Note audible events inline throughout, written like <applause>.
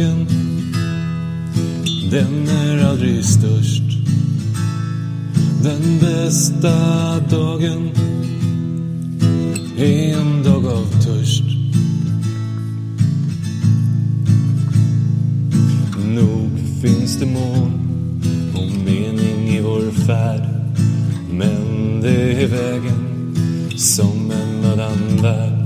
dagen. Den är aldrig störst. Den bästa dagen Är en dag av törst. Nog finns det mål och mening i vår färd Men det är vägen som en annan värld.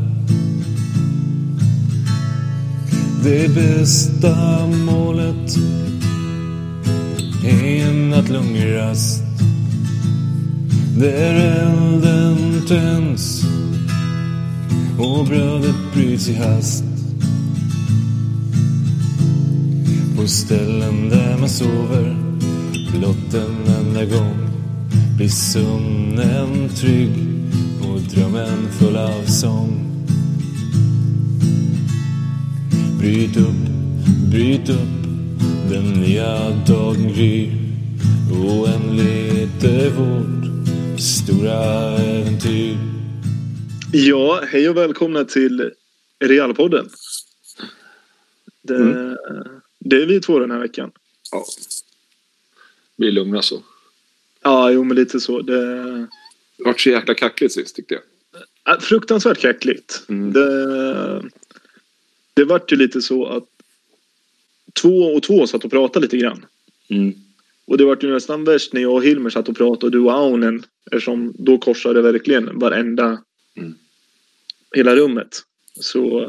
Det bästa målet är en nattlungrast där elden tänds och brödet bryts i hast. På ställen där man sover blott en enda gång blir sömnen trygg och drömmen full av sång. Bryt upp, bryt upp, den nya dagen gryr. Oändligt är vårt stora äventyr. Ja, hej och välkomna till Realpodden. Det, Mm. det är vi två den här veckan. Ja. Blir lugna så. Ja, jo men lite så. Det Det vart så jäkla kackligt sist tyckte jag. är fruktansvärt kackligt. Mm. Det, det vart ju lite så att två och två satt och pratade lite grann. Mm. Och det vart ju nästan värst när jag och Hilmer satt och pratade och du och Aunen. Eftersom då korsade verkligen varenda... Mm. Hela rummet. Så... eh,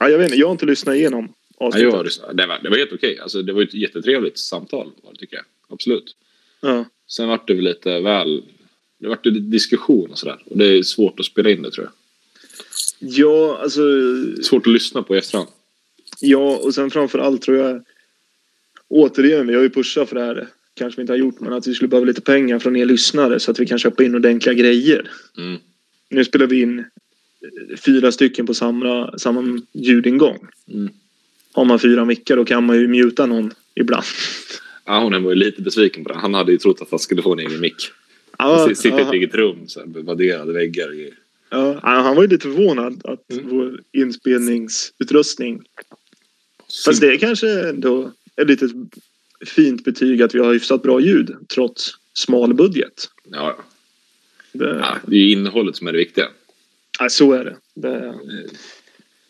Ja, jag vet inte, jag har inte lyssnat igenom Ja, avsnittet. jag lyssnade. det, var, det var helt okej. Alltså, det var ett jättetrevligt samtal tycker jag. Absolut. Ja. Sen vart det väl lite väl... Det vart lite diskussion och sådär. Och det är svårt att spela in det tror jag. Ja, alltså... Svårt att lyssna på i efterhand. Ja, och sen framför allt tror jag... Återigen, vi har ju pushat för det här. Kanske vi inte har gjort, men att vi skulle behöva lite pengar från er lyssnare så att vi kan köpa in ordentliga grejer. Mm. Nu spelar vi in eh, fyra stycken på samma, samma ljudingång. Mm. Har man fyra mickar då kan man ju muta någon ibland. Ahonen var ju lite besviken på det. Han hade ju trott att han skulle få en egen mick. Ja, Han sitter i ett ja, eget rum, så här, vadderade väggar. i- ja, han var ju lite förvånad att Mm. vår inspelningsutrustning... Fast det är kanske ändå ett litet fint betyg att vi har hyfsat bra ljud trots smal budget. Ja. Det, ja, det är ju innehållet som är det viktiga. ja, så är det. det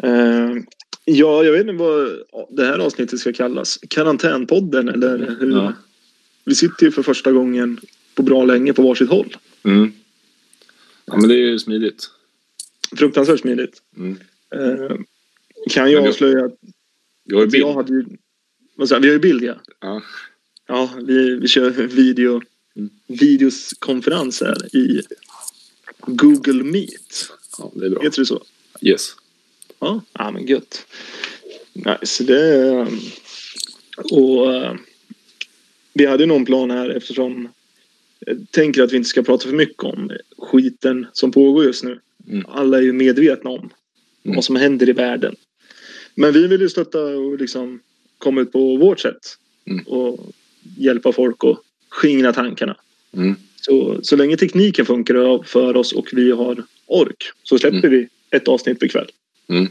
eh, ja, jag vet inte vad det här avsnittet ska kallas. Karantänpodden eller hur? Ja. Vi sitter ju för första gången på bra länge på varsitt håll. Mm. Ja, men det är ju smidigt. Fruktansvärt smidigt. Mm. Eh, kan jag avslöja att Vi har ju bild. jag hade ju... Vad jag? Vi har ju bild ja. Ja. Ja, vi, vi kör video, Mm. videoskonferens här i Google Meet. ja, det är bra. Heter det så? Yes. Ja, ja men gött. Nice. Det, är- och eh, vi hade någon plan här eftersom tänker att vi inte ska prata för mycket om skiten som pågår just nu. Mm. Alla är ju medvetna om Mm. vad som händer i världen. Men vi vill ju stötta och liksom komma ut på vårt sätt Mm. och hjälpa folk att skingra tankarna. Mm. Så, så länge tekniken funkar för oss och vi har ork så släpper Mm. vi ett avsnitt per kväll. Mm.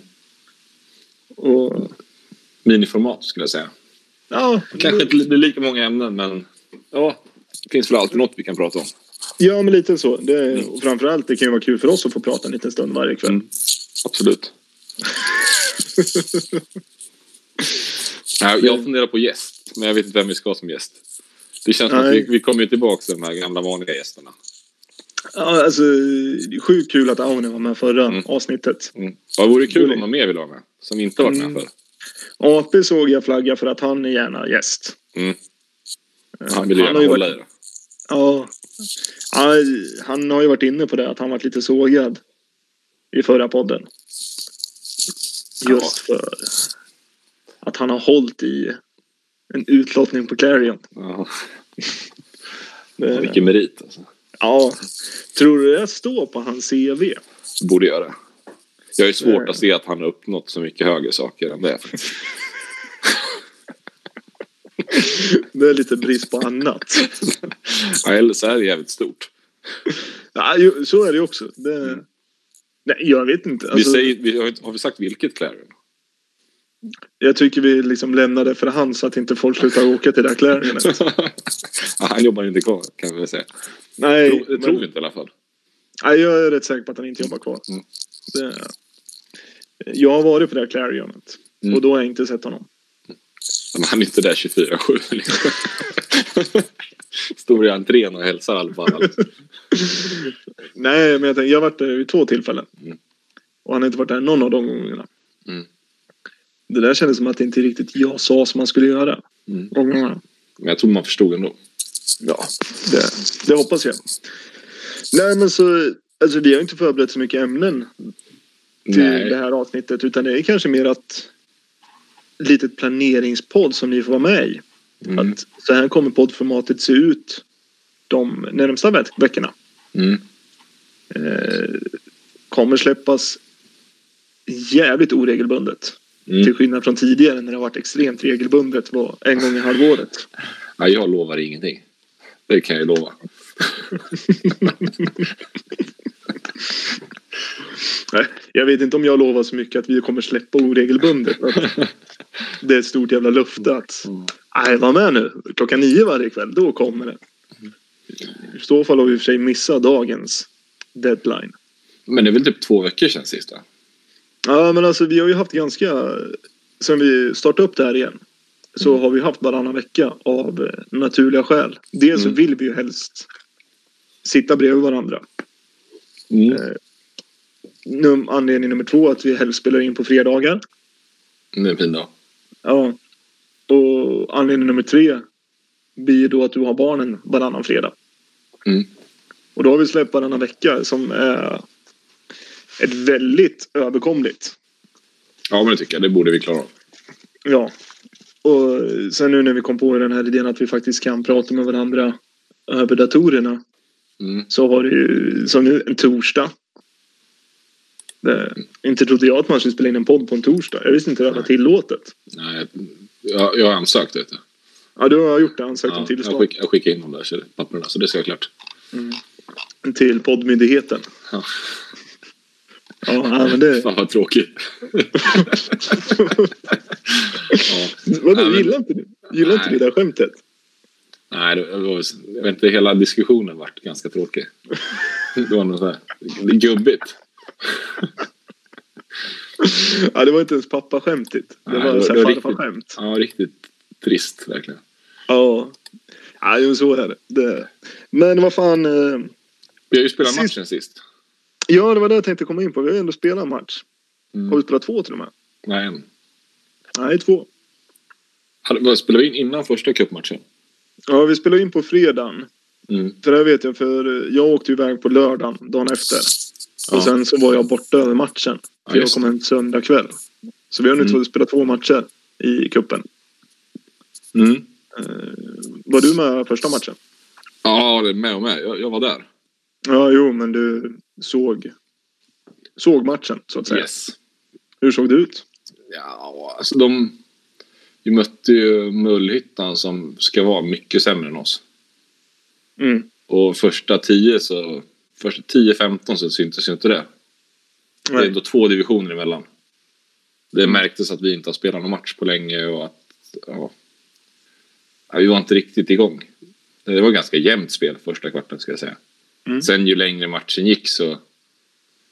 Och, Miniformat skulle jag säga. ja, Kanske inte lika många ämnen men ja, finns väl alltid något vi kan prata om. ja, men lite så. Det, och framförallt, det kan ju vara kul för oss att få prata en liten stund varje kväll. Mm. Absolut. Nej, jag funderar på gäst, men jag vet inte vem vi ska ha som gäst. Det känns som att vi, vi kommer tillbaka till de här gamla vanliga gästerna. Ja, alltså, det sjukt kul att Aune var med förra Mm. avsnittet. Mm. Vad vore kul om någon mer vill vara med, som inte varit med Mm. förr. AP såg jag flagga för att han är gärna gäst. Mm. Eh, Han vill ju gärna hålla i det. ja, ja, han har ju varit inne på det, att han varit lite sågad i förra podden. Just för att han har hållit i en utlottning på Clarion. Ja, Det- vilken merit alltså. Ja, tror du det står på hans CV? Borde göra det. Jag ju svårt Eh. att se att han har uppnått så mycket högre saker än det. Det är lite brist på annat. Ja, eller så är det jävligt stort. Ja, så är det också. Det... Nej, jag vet inte. Vi Alltså, säger, vi har, har vi sagt vilket Clarion? Jag tycker vi liksom lämnar det för hand så att inte folk slutar åka till det här Clarionet. <laughs> ja, han jobbar inte kvar kan vi väl säga. Nej, Tro, det men- tror vi inte i alla fall. nej, jag är rätt säker på att han inte jobbar kvar. Mm. Det, jag har varit på det här Clarionet. Mm. Och då har jag inte sett honom. Men han är inte där 24-7 liksom. Står i entrén och hälsar alla. Nej, men jag, tänkte, jag har varit där vid två tillfällen. Mm. Och han har inte varit där någon av de gångerna. Mm. Det där kändes som att det inte riktigt jag sa som man skulle göra. Mm. Gångerna. Men jag tror man förstod ändå. Ja, det, det hoppas jag. Nej, men så... Alltså, vi har inte förberett så mycket ämnen till Nej. det här avsnittet. Utan det är kanske mer att litet planeringspodd som ni får vara med i. Mm. Att så här kommer poddformatet se ut de närmsta veck- veckorna. Mm. Eh, kommer släppas jävligt oregelbundet. Till Mm. skillnad från tidigare när det har varit extremt regelbundet var en gång i halvåret. <laughs> Ja, jag lovar ingenting. Det kan jag lova. <laughs> Nej, jag vet inte om jag lovar så mycket att vi kommer släppa oregelbundet. <laughs> Det är ett stort jävla löfte att nej, var med nu. Klockan nio varje kväll, då kommer det. I så fall har vi i och för sig missat dagens deadline. Men det är väl typ två veckor sedan sist? Ja, men alltså vi har ju haft ganska... Sen vi startade upp det här igen så har vi haft varannan vecka av eh, naturliga skäl. Dels så Mm. vill vi ju helst sitta bredvid varandra. Mm. Eh, Num, anledning nummer två att vi helst spelar in på fredagar. Det är en fin dag. Ja. Och anledning nummer tre blir då att du har barnen varannan fredag. Mm. Och då har vi släppt varannan vecka som är ett väldigt överkomligt. Ja, men det tycker jag. Det borde vi klara av. Ja. Och sen nu när vi kom på den här idén att vi faktiskt kan prata med varandra över datorerna Mm. så har ju som nu en torsdag. Det, inte trodde jag att man skulle spela in en podd på en torsdag. Jag visste inte att det var tillåtet. Nej, jag, jag har ansökt vet du. Ja, du har gjort det. Ansökt om Ja, jag, tillstånd skick, jag skickar in de där så- papperna så det ska vara klart. till poddmyndigheten. Ja. Ja, men det... <laughs> Fan vad tråkigt. <laughs> ja. Vadå, men- gillar inte du? Gillar inte Nej. du det där skämtet? Nej, det var, jag vet inte, hela diskussionen vart ganska tråkig. <laughs> Det var något så här gubbigt. <laughs> Ja, det var inte ens pappaskämtigt. Det Nej, var det var- farfarskämt. Ja, riktigt trist verkligen. Ja. Ja, jo, så är det. det. Men vad fan. eh, Vi har ju spelat Sist- matchen sist. Ja, det var det jag tänkte komma in på. Vi har ju ändå spelat en match. Mm. Har vi spelat två till och med? Nej, en. Nej, två. Vad Spelade vi in innan första cupmatchen? Ja, vi spelade in på fredagen. Mm. För det vet jag, för jag åkte iväg på lördagen, dagen efter. Ja. Och sen så var jag borta över matchen. Ja, För jag just kom hem söndag kväll. Så vi har nu Mm. spelat två matcher i kuppen. Mm. Var du med första matchen? Ja, det är med och med. Jag, jag var där. Ja, jo, men du såg, såg matchen så att säga. Yes. Hur såg det ut? Ja, alltså de... Vi mötte ju Mullhyttan som ska vara mycket sämre än oss. Mm. Och första 10 så... Första 10-15 så syntes ju inte det. Det är Nej. ändå två divisioner emellan. Det märktes att vi inte har spelat någon match på länge och att... Ja, ja, vi var inte riktigt igång. Det var ganska jämnt spel första kvarten ska jag säga. Mm. Sen ju längre matchen gick så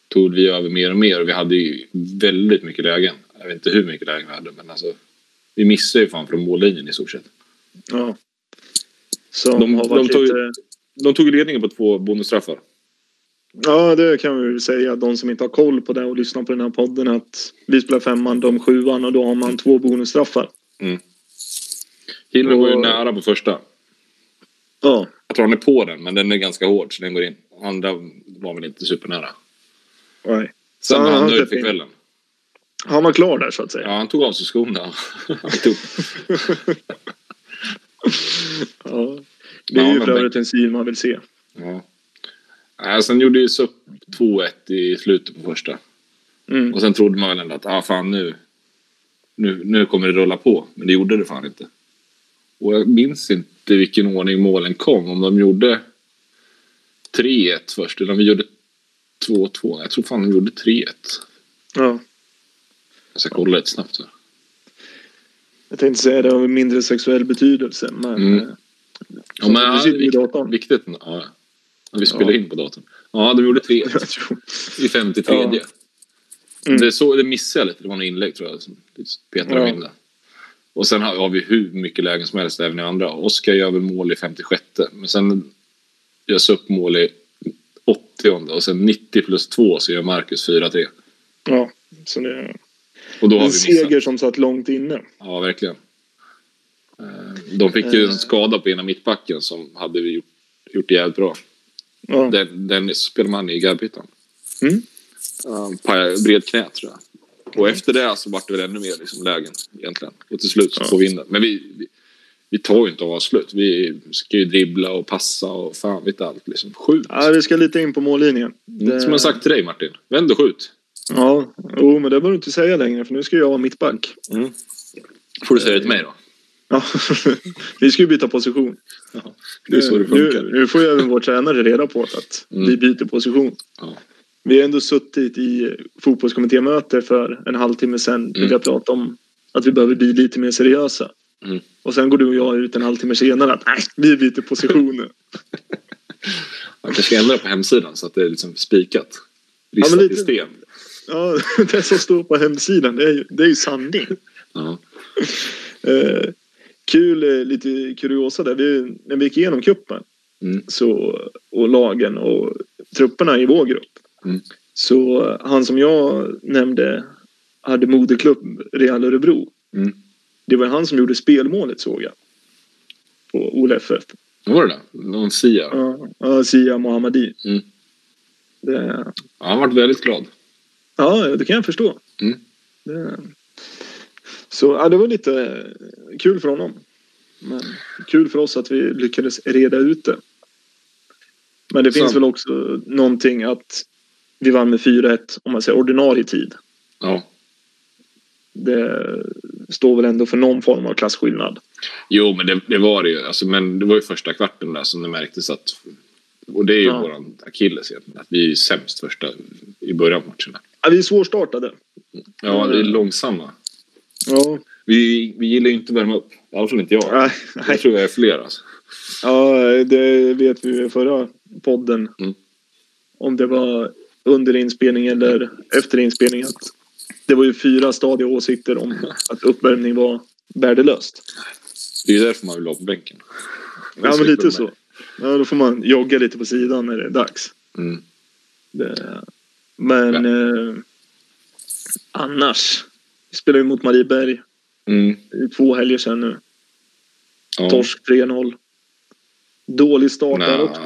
tog vi över mer och mer och vi hade ju väldigt mycket lägen. Jag vet inte hur mycket lägen vi hade men alltså vi missade ju fan från mållinjen i stort sett. Ja. Som De- har varit de tog- lite... De tog ledningen på två bonusstraffar. Ja, det kan vi väl säga. De som inte har koll på det och lyssnar på den här podden att vi spelar femman, de sjuan och då har man två bonusstraffar. Hilmer var ju nära på första. Ja. Jag tror han är på den men den är ganska hård så den går in. Andra var väl inte supernära. Nej. Sen var han han nöjd för kvällen. Han var klar där så att säga. Ja, han tog av sig skorna. <laughs> Han tog. <laughs> Ja. Det är Ja, ju för övrigt en syn man vill se. Ja. Nej, sen gjorde ju SUP 2-1 i slutet på första. Mm. Och sen trodde man väl ändå att ah, fan nu, nu, nu kommer det rulla på. Men det gjorde det fan inte. Och jag minns inte vilken ordning målen kom. Om de gjorde 3-1 först eller om vi gjorde 2-2. Jag tror fan de gjorde 3-1. Ja. Jag ska kolla lite snabbt här. Jag tänkte säga det har mindre sexuell betydelse, men... Mm. eh, Ja, men, vi i viktigt, viktigt. Ja. Vi spelar Ja. in på datorn. Ja, de gjorde tre <laughs> i 53. Ja. Mm. Det, så, det missade jag lite. Det var något inlägg tror jag som petade Ja. in det. Och sen har, har vi hur mycket lägen som helst även i andra. Oskar gör väl mål i 56. Men sen görs upp mål i 80 och sen 90 plus 2 så gör Marcus 4-3. Ja, så det Och då har en vi missat. seger som satt långt inne. Ja, verkligen. Eh, De fick ju Eh. en skada på ena mittbacken som hade vi gjort, gjort jävligt bra. Ja. Den, den spelar man i Garphyttan. Mm. Pajade bred knä tror jag. Och efter det så vart det väl ännu mer liksom, lägen egentligen. Och till slut så får vi in det. Men vi, vi, vi tar ju inte avslut. Vi ska ju dribbla och passa och fan vet allt. Liksom. Skjut. ja, vi ska lite in på mållinjen. Det- Som jag sagt till dig Martin. Vänd och skjut. Ja, jo, men det behöver du inte säga längre för nu ska jag vara mittback. Får du säga det till mig då. Ja. <laughs> vi ska ju byta position. Det är så det funkar. Nu, nu får ju även vår tränare reda på att Mm. vi byter position. Ja. Vi har ändå suttit i fotbollskommittémöte för en halvtimme sedan. Mm. Vi har pratat om att vi behöver bli lite mer seriösa. Mm. Och sen går du och jag ut en halvtimme senare att nej, vi byter position. <laughs> Man kanske ska ändra på hemsidan så att det är liksom spikat. Ja, Ristat i lite- sten. Ja, <laughs> det som står på hemsidan, det är ju, det är ju sanning. Ja. Kul, eh, lite kuriosa där. Vi, när vi gick igenom kuppen Mm. så, och lagen och trupperna i vår grupp. Mm. Så han som jag nämnde hade moderklubb Real Örebro. Mm. Det var han som gjorde spelmålet såg jag. På Ole FF. Var det där? Någon Sia? Ja, ja, Sia Mohammadi. Mm. Det, Ja, han varit väldigt glad. ja, det kan jag förstå. Mm. Det, så ja, det var lite eh, kul för honom. Men kul för oss att vi lyckades reda ut det. Men det finns Så. väl också någonting att vi vann med 4-1 om man säger ordinarie tid. Ja. Det står väl ändå för någon form av klasskillnad. Jo, men det, det var det ju. Alltså, men det var ju första kvarten där som det märktes att... Och det är ju Ja. våran akilles egentligen. Att vi är sämst första i början av matcherna. Ja, vi är svårstartade. Ja, vi är Mm. långsamma. Ja, Vi, vi gillar ju inte att värma upp. I alla fall inte jag. nej, Jag tror jag är fler alltså. ja det vet vi i förra podden. Mm. Om det var under inspelning eller efter inspelning. Att det var ju fyra stadiga åsikter om att uppvärmning var värdelöst. Det är ju därför man vill vara på bänken. Ja, men lite så. Ja, då får man jogga lite på sidan när det är dags. Mm. Det, men eh, annars. Vi spelar ju mot Marieberg. Mm. Det två helger sedan nu. Ja. Torsk 3-0. Dålig start där också.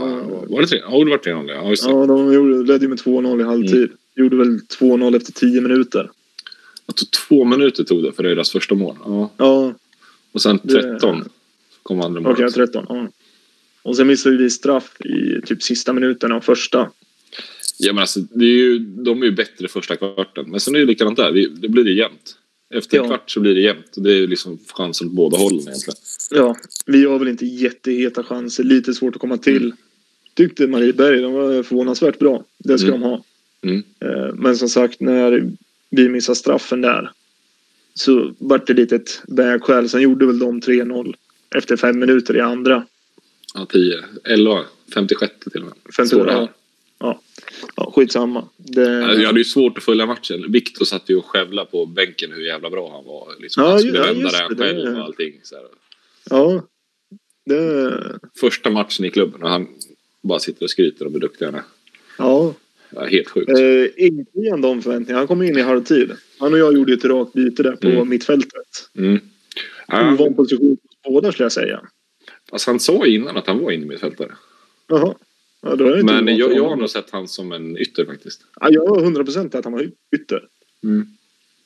var det tre? Ja, det var 3-0. Ja, just det. Ja, de gjorde, ledde ju med 2-0 i halvtid. Mm. Gjorde väl 2-0 efter 10 minuter. Det tog två minuter tog det för deras första mål. Ja. Ja, Och sen Det- 13 kom andra okej, målet. 13. Ja. Och sen missade vi straff i typ sista minuten av första. Ja, men alltså, det är ju, de är ju bättre första kvarten. Men sen är det likadant där. Vi- Det blir det jämnt. Efter en Ja. kvart så blir det jämnt. Och det är liksom chansen åt båda hållen egentligen. Ja, vi har väl inte jätteheta chanser. Lite svårt att komma till. Mm. Tyckte Marieberg, de var förvånansvärt bra. Det ska Mm. de ha. Mm. Eh, Men som sagt, när vi missade straffen där så vart det lite ett vägskäl. Sen gjorde väl de 3-0 efter fem minuter i andra. Ja, 10, 11, 56 till och med. 54, Svåra. ja. Ja. ja, skitsamma. Det, Jag hade ju svårt att följa matchen. Viktor satt ju och skövlade på bänken hur jävla bra han var. Liksom, Ja, han skulle ja, vända det här det, själv och allting. Så här. ja, det, Första matchen i klubben och han bara sitter och skryter om hur duktig han är. ja. Ja, helt sjukt. Eh, infriande de förväntningarna. Han kom in i halvtid. Han och jag gjorde ett rakt byte där på Mm. mittfältet. Mm. Ja, Ovan position båda skulle jag säga. alltså, han sa innan att han var inne mittfältare. Jaha. Ja, inte Men jag, jag har nog sett han som en ytter faktiskt. Ja, jag var 100 procent att han var ytter. Mm.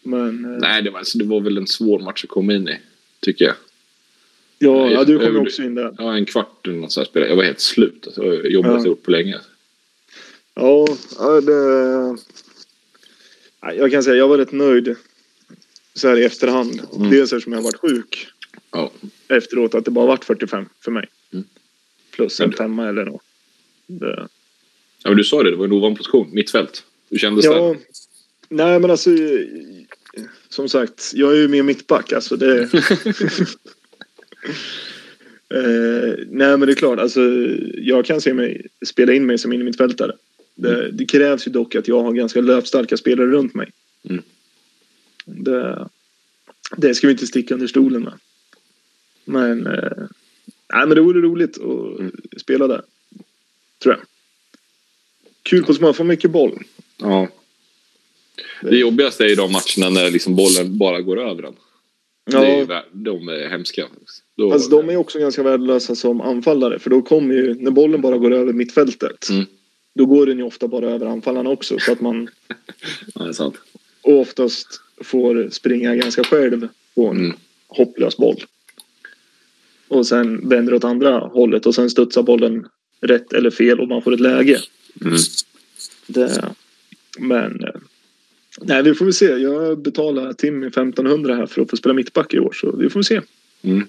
Men eh, Nej, det var, alltså, det var väl en svår match att komma in i. Tycker jag. ja, Nej, ja, du kom jag- också in där. Ja, en kvart eller något sånt spelade. Jag var helt slut. Alltså, jag jobbade Ja. jag gjort på länge. Ja, ja, det... Ja, jag kan säga jag var rätt nöjd så här i efterhand. Mm. Dels eftersom jag har varit sjuk Ja. efteråt att det bara varit 45 för mig. Mm. Plus en femma eller något. Det... ja, men du sa det. Det var en ovan position. Mittfält. Hur kändes det? Ja, nej men alltså som sagt, jag är ju mer mittback. Alltså det... <laughs> <laughs> eh, nej, men det är klart. Alltså, jag kan se mig spela in mig som innermittfältare. Det, det krävs ju dock att jag har ganska löpstarka spelare runt mig. Mm. Det, det ska vi inte sticka under stolen med. Men, eh, nej, men det vore roligt att Mm. spela där. Tror jag. Kul på man får mycket boll. Ja. Det jobbigaste är ju de matcherna när liksom bollen bara går över en. Det är ju, Ja, de är hemska. Då, fast de är också ganska värdelösa som anfallare. För då kommer ju, när bollen bara går över mittfältet. Mm. Då går den ju ofta bara över anfallarna också. Så att man <laughs> Ja, det är sant. och oftast får springa ganska själv på en Mm. hopplös boll. Och sen vänder åt andra hållet och sen studsar bollen rätt eller fel och man får ett läge. Mm. Det, men eh, nej, vi får väl se. Jag betalar Timmy 1500 här för att få spela mittback i år så vi får väl se. Mm.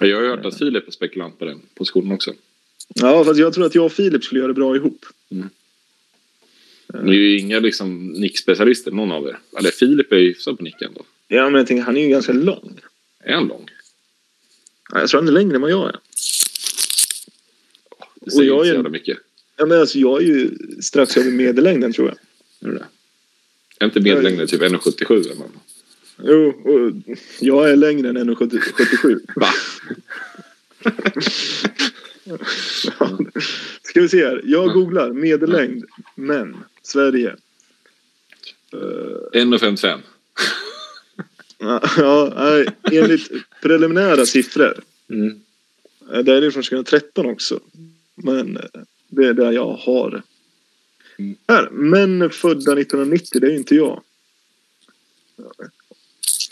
Ja, Jag har hört att Filip är spekulant på den positionen också. Ja, fast jag tror att jag och Filip skulle göra det bra ihop. Men det är ju inga liksom nickspecialister någon av er. Eller Filip är ju hyfsad på nicken då. Ja, men jag tänker han är ju ganska lång. Är han lång? Ja, Jag tror han är längre än vad jag är. Det säger jag inte så jävla mycket. Ja, men alltså, jag är ju strax över medellängden tror jag. Är det? Är inte medellängden typ 1,77 eller något? Jo, och jag är längre än 1,77. Va? <laughs> Ja. Ska vi se här. Jag googlar medellängd män Sverige. Eh, 1,55. ja, ja, nej, enligt preliminära siffror. Mm. eh, Det är det från 2013 också. Men eh, det är där jag har. Mm. Här, män födda 1990, det är ju inte jag.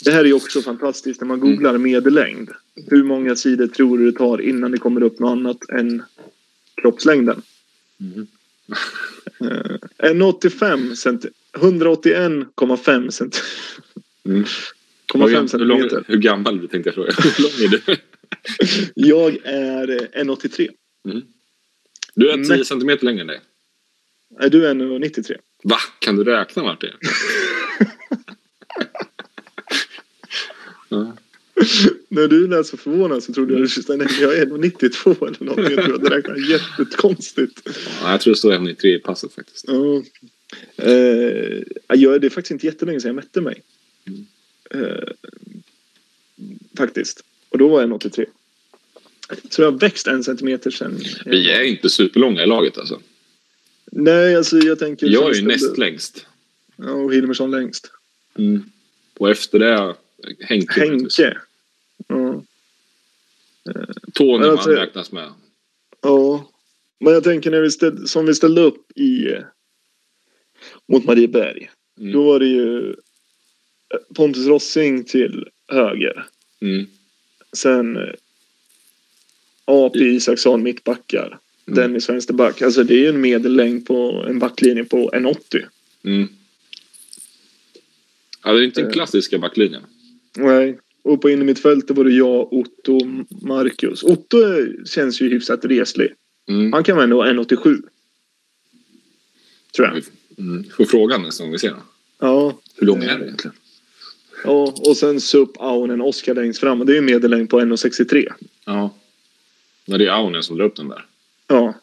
Det här är ju också fantastiskt när man googlar medellängd. Hur många sidor tror du det tar innan det kommer upp något annat än kroppslängden? Mm. Eh, En 85 cent 181,5 cent Mm. 0,5 Hur, gam- hur, lång, centimeter. hur gammal tänkte jag fråga. Hur lång är du? Jag är eh, 1,83. Mm. Du är 10 Men- centimeter längre än dig. Är du 1,93? Va? Kan du räkna vart det är? ja. <laughs> När du lät så förvånad så trodde jag att "Nej, jag är 1,92 eller något. Jag tror att det räknar jättekonstigt. Ja, jag tror det står 1,93 i passet faktiskt. Ja. Eh, jag, det är faktiskt inte jättelänge sedan jag mätte mig. Mm. Eh, faktiskt. Och då var jag 1,83. Så jag har växt en centimeter sen. Vi är inte superlånga i laget alltså. Nej, alltså jag tänker... Jag är ju näst längst. Ja, och Hilmersson längst. Mm. Och efter det Henke. Henke. Ja. Tony Men alltså- räknas med. ja. Men jag tänker när vi ställ, som vi ställde upp i eh, mot Marieberg. Mm. Då var det ju eh, Pontus Rossing till höger. Mm. Sen eh, AP Isaksson mittbackar. Mm. Dennis vänsterback. Alltså det är ju en medellängd på en backlinje på 1,80. Mm. Ja, det är inte den Eh. klassiska backlinjen. Nej. Och på innermittfältet var det jag, Otto Marcus. Otto känns ju hyfsat reslig. Mm. Han kan vara ändå 1,87. Tror jag. Mm. Får frågan nästa gång vi ser. Ja. Hur lång är det egentligen? ja. Och sen Sup, Aunen, Oskar längst fram. Och det är en medellängd på 1,63. Ja. Men det är Aunen som drar upp den där. Ja.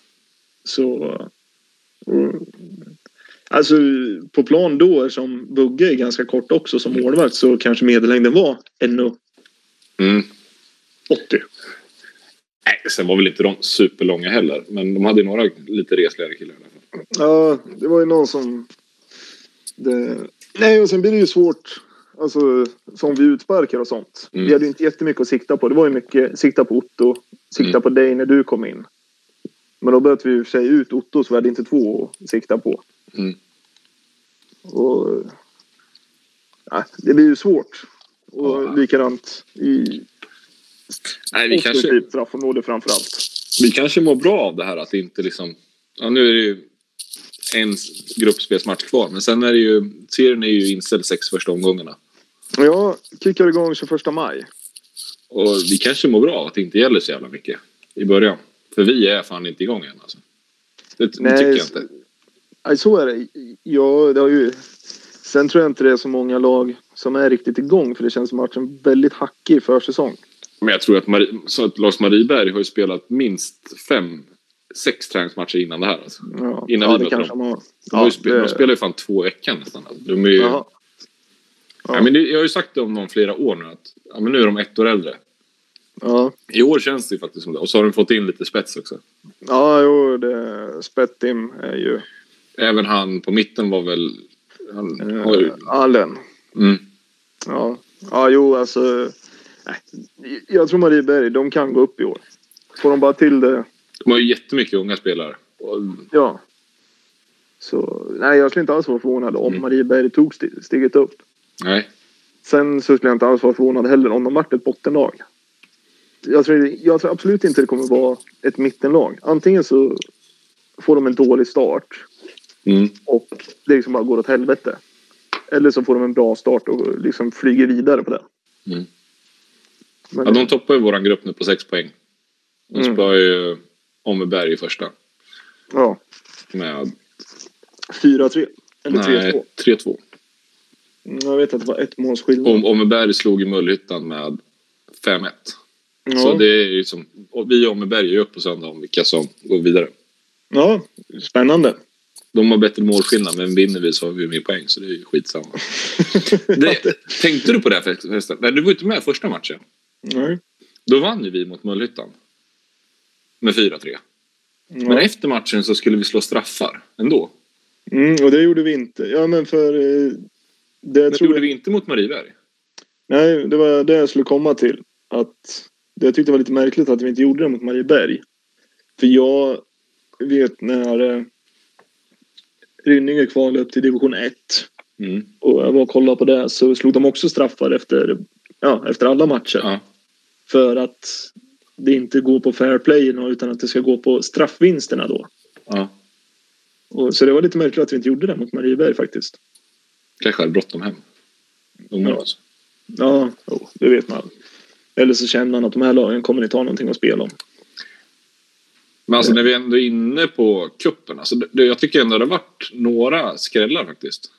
Så... och- Alltså på plan då som Bugge är ganska kort också som målvakt så kanske medellängden var 1,80. Mm. Nej, sen var väl inte de superlånga heller. Men de hade ju några lite resligare killar i alla fall. Ja, det var ju någon som... Det... Nej, och sen blir det ju svårt. Alltså, som vi utsparkar och sånt. Mm. Vi hade ju inte jättemycket att sikta på. Det var ju mycket sikta på Otto, sikta Mm. på dig när du kom in. Men då böt vi i och för sig ut Otto så vi hade inte två att sikta på. Mm. Och... Ja, det blir ju svårt. Och Ja. likadant i Nej, vi kanske, straffområde framför allt. vi kanske mår bra av det här att det inte liksom... Ja, nu är det ju en gruppspelsmatch kvar. Men sen är det ju... Serien är ju inställd sex första omgångarna. Jag kickar igång 21 maj. Och vi kanske mår bra att det inte gäller så jävla mycket i början. För vi är fan inte igång än alltså. Det, det Nej, tycker jag inte. Nej, så är det. Ja, det har ju... Sen tror jag inte det är så många lag som är riktigt igång. För det känns som matchen väldigt hackig försäsong. Men jag tror att, Marie, så att Lars Marieberg har ju spelat minst fem, sex träningsmatcher innan det här. Alltså. Ja, Innan ja vi det kanske de har. De, har ju Ja, spel, de det- spelar ju fan två veckor nästan. Alltså. De är ju. Ja. men det, jag har ju sagt det om dem flera år nu att ja, men nu är de ett år äldre. Ja, I år känns det faktiskt som det. Och så har de fått in lite spets också. ja jo, det, Spettim är ju Även han på mitten var väl... Han har ju, eh, Allen. mm, Ja. ja, jo alltså. nej, Jag tror Marieberg, de kan gå upp i år. Får de bara till det. de har ju jättemycket unga spelare. Ja. Så nej, jag skulle inte alls vara förvånad om Mm. Marieberg tog st- steget upp. Nej, Sen så skulle jag inte alls vara förvånad heller om de vart ett bottenlag. Jag tror, jag tror absolut inte det kommer vara ett mittenlag. Antingen så får de en dålig start mm, och det liksom bara går åt helvete. Eller så får de en bra start och liksom flyger vidare på den. Mm. Men, ja, de toppar ju vår grupp nu på sex poäng. De Mm. spelar ju Åmmeberg i första. ja, Med 4-3. Eller 3-2. nej, 3-2. Mm, Jag vet att det var ett måls skillnad. Om Åmmeberg slog i Mullhyttan med 5-1. ja. Så det är ju som, och vi i Åmmeberg är ju upp på söndag om vilka som går vidare. ja, spännande. De har bättre målskillnad, men vinner vi så har vi mer poäng, så det är ju skitsamma. <laughs> Det, tänkte du på det här förresten? Nej, du var inte med första matchen. Nej. Då vann ju vi mot Mullhyttan. Med 4-3. Ja. Men efter matchen så skulle vi slå straffar ändå. Mm, och det gjorde vi inte. Ja, men för... eh, Det Men tror gjorde jag... vi inte mot Marieberg. Nej, det var det jag skulle komma till. Att det jag tyckte var lite märkligt att vi inte gjorde det mot Marieberg. För jag vet när eh, Rynninge kvalade upp till division 1 Mm. och jag var och kollade på det så slog de också straffar efter, ja, efter alla matcher. Ja. För att det inte går på fair play utan att det ska gå på straffvinsterna då. ja. Och, så det var lite märkligt att vi inte gjorde det mot Marieberg faktiskt. Kanske hade bråttom hem. Ja. alltså. Ja, det vet man. Eller så känner man att de här lagen kommer inte ha någonting att spela om. Men alltså när vi ändå är inne på kuppen, alltså, det, jag tycker ändå det har varit några skrällar faktiskt.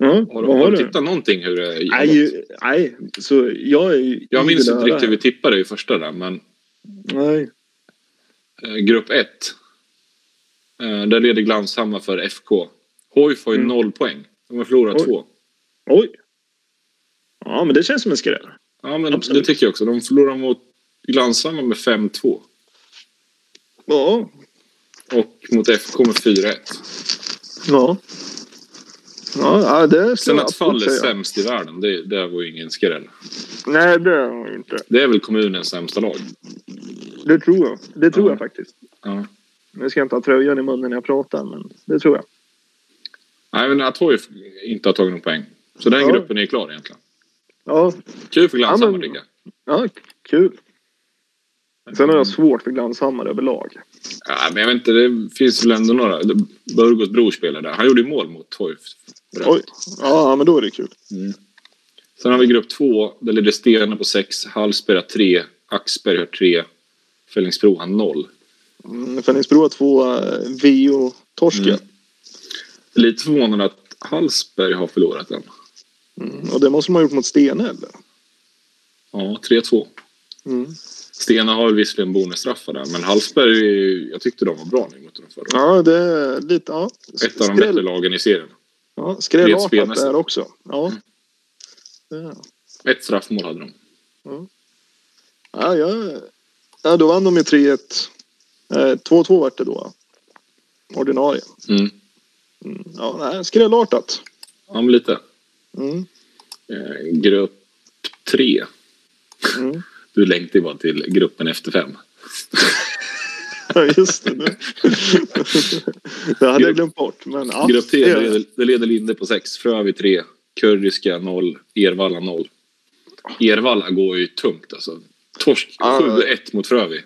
Ja, Har, vad har, du du? tittat någonting hur det gått? Nej, nej, så jag är Jag minns inte riktigt hur vi tippade i första där, men Nej. eh, grupp 1. Eh, där leder Glanshammar för FK. HIF har ju Mm. noll poäng. De har förlorat Oj. två. Oj. Ja, men det känns som en skräll. Ja, men Absolut. det tycker jag också. De förlorar mot Glanshammar med 5-2. Ja. Och mot FK med 4-1. Ja. Ja, det Sen att fall är sämst i världen, det, det var ju ingen skräll. Nej, det har jag inte. Det är väl kommunens sämsta lag. Det tror jag. Det tror Ja. jag faktiskt. Ja. Nu ska jag inte ha tröjan i munnen när jag pratar, men det tror jag. Nej, men att HIF inte har tagit någon poäng. Så den Ja. gruppen är klar egentligen. Ja, Kul för Glanshammar Ja, tycker jag. ja kul. Sen har jag svårt för Glanshammar överlag. Ja, men jag vet inte, det finns väl ändå några. Burgos bror spelar där. Han gjorde ju mål mot HIF. Oj. Ja, men då är det kul. Mm. Sen har vi grupp två. Där leder Stena på sex. Hallsberg har tre. Axberg har tre. Fällingsbro har noll. Mm, Fänningsbro har två uh, VO-torskar. Mm. Lite förvånande att Hallsberg har förlorat den. Mm. Och det måste man ha gjort mot Stene, eller? Ja, 3-2. Mm. Stena har visserligen bonusstraffar där, men Hallsberg, jag tyckte de var bra nu mot dem förra. Ja, det är lite... Ja. Ett av de bättre lagen i serien. Ja, skrällartat där också. Ja. Mm. Ja. Ett straffmål hade de. Ja, ja. ja, då vann de ju 3-1. Eh, 2-2 vart det då. Ordinarie. Mm. Ja, nej, skrällartat. Ja, men lite. Mm. Eh, grupp tre. Mm. <laughs> Du längtar ju bara till gruppen efter fem. <laughs> Ja, just det. <laughs> Det hade jag glömt bort. Men, ja, grupp tre, det- leder, det leder Linde på sex. Frövi tre. Kurdiska noll. Ervalla noll. Ervalla går ju tungt alltså. Torsk Ja. 7-1 mot Frövi.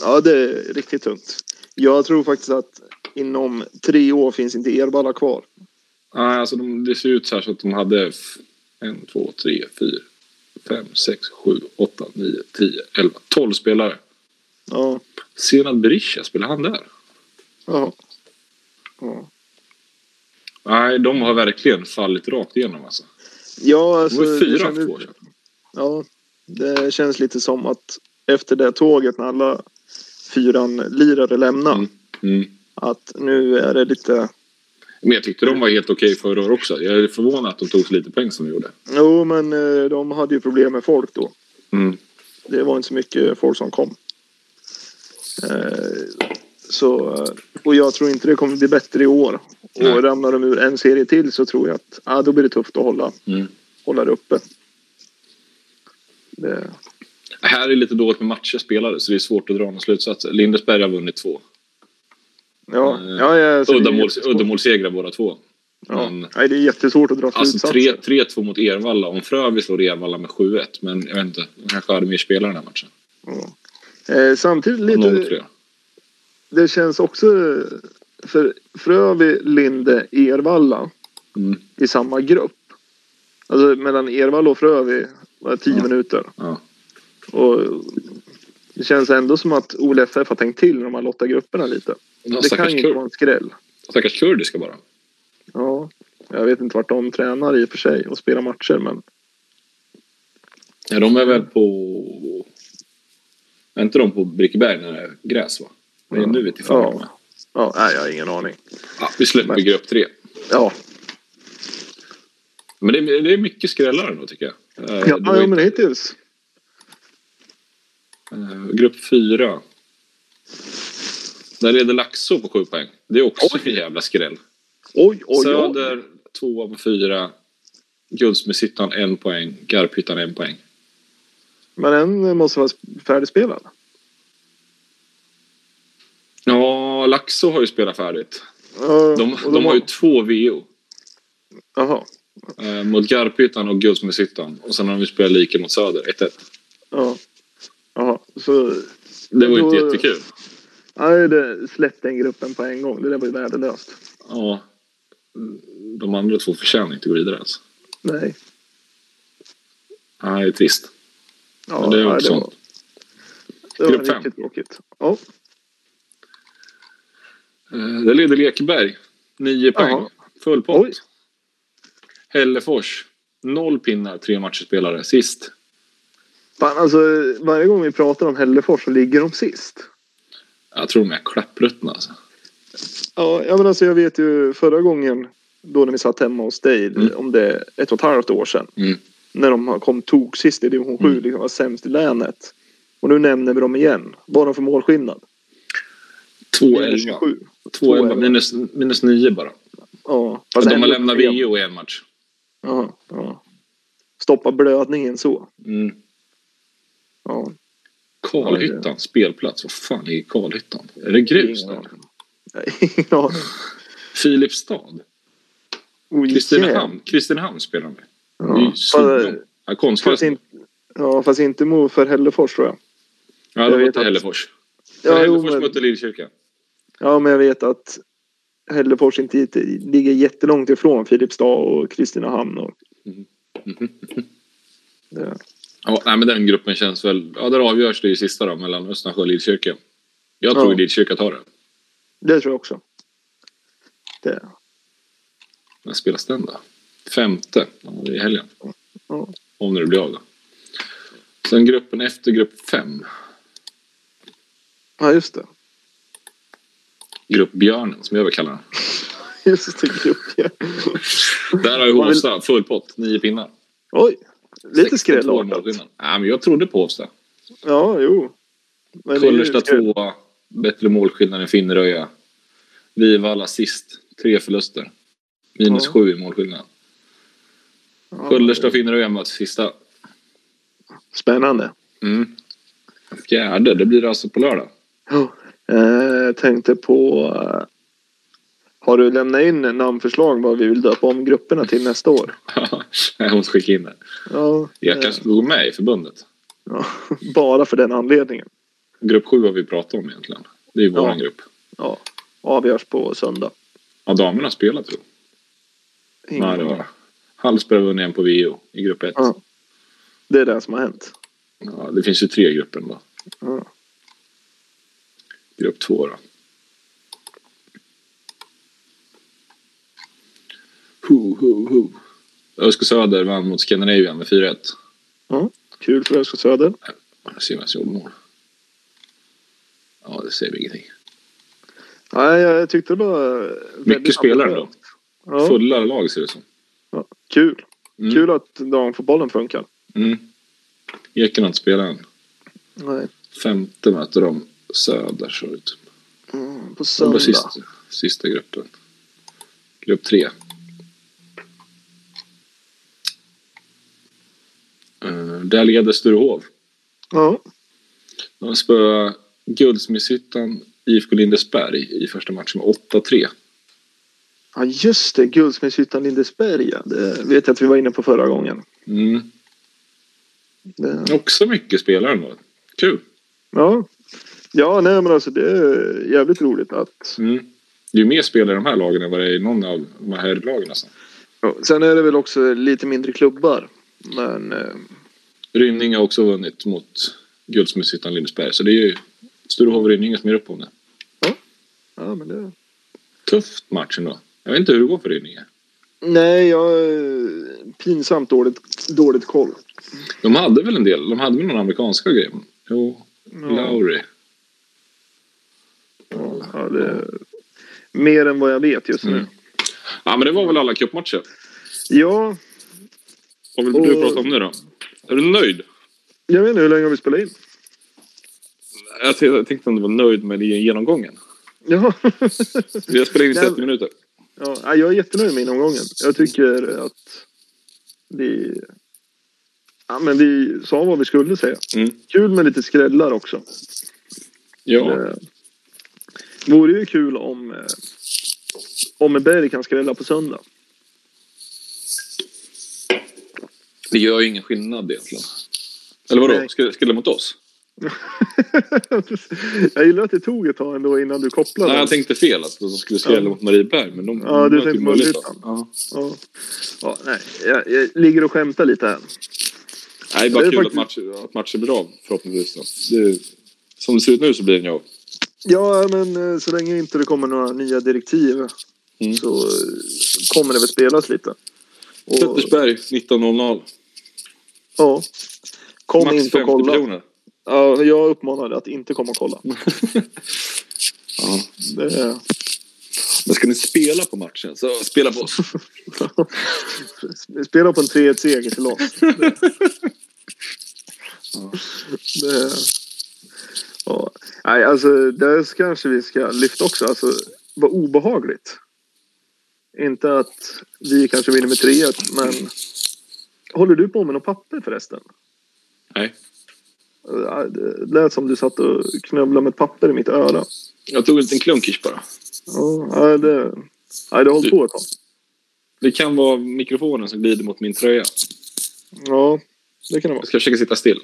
Ja, det är riktigt tungt. Jag tror faktiskt att inom tre år finns inte Erballa kvar. Nej, alltså de, det ser ut så här så att de hade en, två, tre, fyra, fem, sex, sju, åtta, nio, tio, elva, tolv spelare. Ja, Senad Berisha, spelar han där? ja. ja. Nej, de har verkligen fallit rakt igenom alltså. Ja, alltså, Det var fyra kändes- två år sedan. Ja, det känns lite som att efter det tåget när alla fyran lirare lämnar Mm. Mm. Att nu är det lite... Men jag tyckte de var helt okej förra året också. Jag är förvånad att de tog så lite poäng som de gjorde. Jo, men eh, de hade ju problem med folk då. Mm. Det var inte så mycket folk som kom. Eh, Så, och jag tror inte det kommer bli bättre i år. Nej. Och ramlar de ur en serie till så tror jag att ja, då blir det tufft att hålla, Mm. hålla det uppe. Det, Här är lite dåligt med matcher spelade så det är svårt att dra någon slutsats. Lindesberg har vunnit två. Ja, Eh, ja, ja, så det är Uddamåls, jättesvårt. uddamålsegrar båda två. Ja. Men- Nej, det är jättesvårt att dra Alltså slutsatser. 3 3-2 mot Ervalla. Om Frövi slår Ervalla med 7-1. Men jag vet inte. De kanske hade mer spelare den här matchen. Ja. Eh, samtidigt lite... Det känns också för Frövi, Linde, Ervalla Mm. i samma grupp. Alltså mellan Ervalla och Frövi var det 10 Ja. minuter. Ja. Och det känns ändå som att Ole FF har tänkt till när de har lottat grupperna lite. Ja, Det kan ju inte vara en skräll. stackars kurdiska bara. Ja, jag vet inte vart de tränar i och för sig och spelar matcher men Ja, de är väl på... Är inte de på Brickeberg när det är gräs va? Det är nu vet jag fan Ja. är. ja, nej, jag har ingen aning. ja, Vi släpper Men- grupp tre. Ja, Men det är, det är mycket skrällar ändå tycker jag. Eh, ja, var ja inte- men hittills. Eh, grupp fyra. Där leder Laxå på sju poäng. Det är också Oj. en jävla skräll. Oj, oj, oj. Söder tvåa på fyra. Guldsmedshyttan en poäng. Garphyttan en poäng. Men den måste vara färdigspelad. Ja, Laxå har ju spelat färdigt. Ja, De, och de har ju två VO. Jaha. Eh, mot Garphyttan och Guldsmedshyttan. Och sen har de spelat lika mot Söder, 1-1. Ja. Jaha, så... Det var ju inte jättekul. Nej, det släpp den gruppen på en gång. Det där var ju värdelöst. Ja. De andra två förtjänar inte att gå vidare alltså. Nej. Nej, det är trist. Ja, Men det är nej, också det var, det var Grupp riktigt tråkigt. Ja. Eh, Där leder Lekeberg. Nio poäng. Jaha. Full pott. Hällefors. Noll pinnar, tre matcher spelare. Sist. Fan, alltså, varje gång vi pratar om Hällefors så ligger de sist. Jag tror de är klappruttna alltså. Ja, ja, men alltså jag vet ju förra gången då när vi satt hemma hos dig, Mm. om det är ett och ett halvt år sedan. Mm. När de kom tok sist i division 7, Mm. liksom var sämst i länet. Och nu nämner vi dem igen. Vad har de för målskillnad? 2-11. 27. 2-11. Minus, minus 9 bara. Ja, De har lämnat. VO i en match. Ja, ja. Stoppa blödningen så. Mm. Ja. Karlhyttan, spelplats. Vad fan ligger Karlhyttan? Är det grus Ingen där? ingen aning. Filipstad? Oj, Kristinehamn? Kristinehamn spelar de med. Är Ja. Fast. Ja, fast, inte, ja, fast inte mot för Hällefors tror jag. Ja, jag de mötte Hällefors. Ja, Hällefors men- mötte Lillkyrka. Ja, men jag vet att Hällefors inte ligger jättelångt ifrån Filipstad och Kristinehamn. Och, Mhm. det, Ja, nej, men den gruppen känns väl... Ja, där avgörs det ju sista då, mellan Östnasjö och Lillkyrka. Jag tror Ja. Lillkyrka tar det. det tror jag också. Det, När spelas den då? Femte? Ja, det är i helgen. ja. Om det blir av då. Sen gruppen efter grupp fem. ja, just det. Grupp Björnen, som jag vill kalla den. <laughs> Just det, grupp. Ja. Där har ju Hovsta full pott, nio pinnar. Oj, lite 62 skrällartat. Nej, men jag trodde på Hovsta. Ja, jo. Men Kullersta tvåa, bättre målskillnad än Finneröja. Vivalla sist, tre förluster. Minus Ja. sju i målskillnad. Ja, Kullersta och Finneröja möts sista. Spännande. Mm. Fjärde, det blir alltså på lördag. Ja. Eh, tänkte på... Har du lämnat in namnförslag vad vi vill döpa om grupperna till nästa år? <laughs> jag måste skicka in det. Ja, Jag eh, kanske ska gå med i förbundet. ja, <laughs> bara för den anledningen. Grupp sju har vi pratat om egentligen. Det är ju våran Ja. grupp. Ja, avgörs på söndag. Ja, damerna spelar tror jag. Nej, det var Hallsberg vunnit en på VO i grupp ett. Ja. Det är det som har hänt. Ja, det finns ju tre grupper då. Ja. Grupp två då. Hu, hu, hu. Ösko Söder vann mot Scandinavian med 4-1. Kul för Ösko Söder. Som gjorde mål. Ja, det säger vi ingenting. Nej, jag tyckte det var... Mycket spelare då. Ja, Fulla lag ser det som. ja, kul. Mm. Kul att damfotbollen funkar. Mm. Ekenhant spelar en. Nej. Femte möter de Söder så ut. Mm, på söndag. sista, sista gruppen. Grupp tre. Uh, där leder Sturehof. Ja. De spöade Guldsmedshyttan IFK Lindesberg i första matchen med 8-3. ja, just det. Guldsmedshyttan Lindesberg. ja. Det vet jag att vi var inne på förra gången. Mm. Det, Också mycket spelare ändå. Kul. ja. Ja, nej men alltså det är jävligt roligt att... Mm. Det är ju mer spelare i de här lagen än vad det är i någon av de här lagen nästan. Ja, sen är det väl också lite mindre klubbar. Men eh, Rynning har också vunnit mot Guldsmedshyttan Lindesberg. Så det är ju Sturehof och Rynninge som gör upp om det. ja, men det... Tufft match ändå. Jag vet inte hur det går för Rynninge. Nej, jag pinsamt dåligt, dåligt koll. De hade väl en del. De hade väl någon amerikanska grej. Jo, Lowry. Ja, det mer än vad jag vet just nu. Mm. Ja, men det var väl alla cupmatcher. Ja, Vad vill Och- du prata om nu då? Är du nöjd? jag vet inte hur länge har vi spelat in? Jag tänkte- jag tänkte om du var nöjd med genomgången. Ja. <laughs> Vi har spelat in i Nej. 30 minuter. ja, jag är jättenöjd med inomgången. Jag tycker att vi... Ja, men vi sa vad vi skulle säga. Mm. Kul med lite skrällar också. Ja. Det vore ju kul om, eh, om Berg kan skrälla på söndag. Det gör ju ingen skillnad egentligen. Eller vadå? Ska det mot oss? <laughs> jag gillar att det tog ett tag ändå innan du kopplade. Nej, jag tänkte fel. Att de skulle skrälla Ja. mot Marieberg. Men de, Ja, du tänkte Luttan. Ja. Ja. Ja, nej, jag, jag ligger och skämtar lite här. Nej, bara Det är kul faktiskt- att, match, att matchen blir av förhoppningsvis. Då. Det, som det ser ut nu så blir den ju av. Ja, men eh, så länge inte det kommer några nya direktiv Mm. så eh, kommer det väl spelas lite. Och, Pettersberg 19.00. ja. Kom Max inte 50 och kolla. personer. Ja, jag uppmanade att inte komma och kolla. <laughs> Ja. Det, Men ska ni spela på matchen så spela på oss. <laughs> spela på en 3-1-seger till oss. <laughs> Det, det, ja. Nej, alltså det kanske vi ska lyfta också. Alltså, vad obehagligt. Inte att vi kanske vinner med 3-1, men håller du på med något papper förresten? Nej. Det lät som du satt och knövlade med ett papper i mitt öra. Jag tog en liten klunkers bara. Ja, det, ja, det har hållit på ett tag. Det kan vara mikrofonen som glider mot min tröja. Ja, det kan det vara. Jag ska försöka sitta still.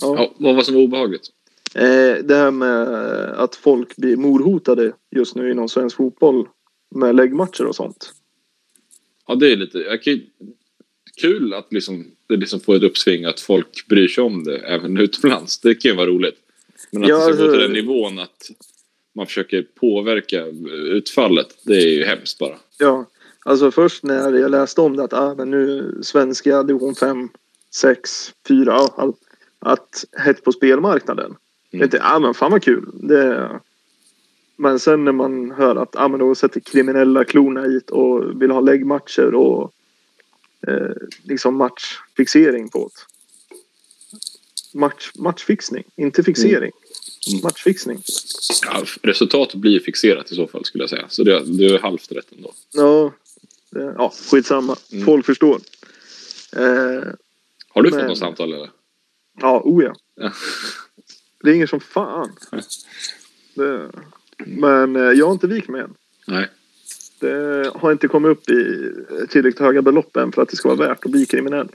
Ja. Ja, vad var som var obehagligt? Eh, det här med att folk blir mordhotade just nu inom svensk fotboll med läggmatcher och sånt. Ja, det är lite... Jag kul att liksom, det liksom får ett uppsving att folk bryr sig om det även utomlands. Det kan ju vara roligt. Men att Ja, det ska gå till den nivån att man försöker påverka utfallet, det är ju hemskt bara. Ja, alltså först när jag läste om det att ah, men nu svenska division 5, 6, 4, ja, all- att hett på spelmarknaden. Mm. Vet du, ah, men fan vad kul. Det, men sen när man hör att ah, men då sätter kriminella klorna hit och vill ha läggmatcher och eh, liksom matchfixering på det. Match, matchfixning, inte fixering. Mm. Matchfixning. Ja, resultatet blir fixerat i så fall skulle jag säga. Så det, det är halvt rätt ändå. Ja, det, ja skitsamma. Mm. Folk förstår. Eh, Har du Men- fått något samtal eller? Ja, oh ja. Ja. Ringer som fan. <laughs> Det, men eh, jag har inte vikt mig än. Nej. Det har inte kommit upp i tillräckligt höga belopp än för att det ska vara värt att bli kriminell.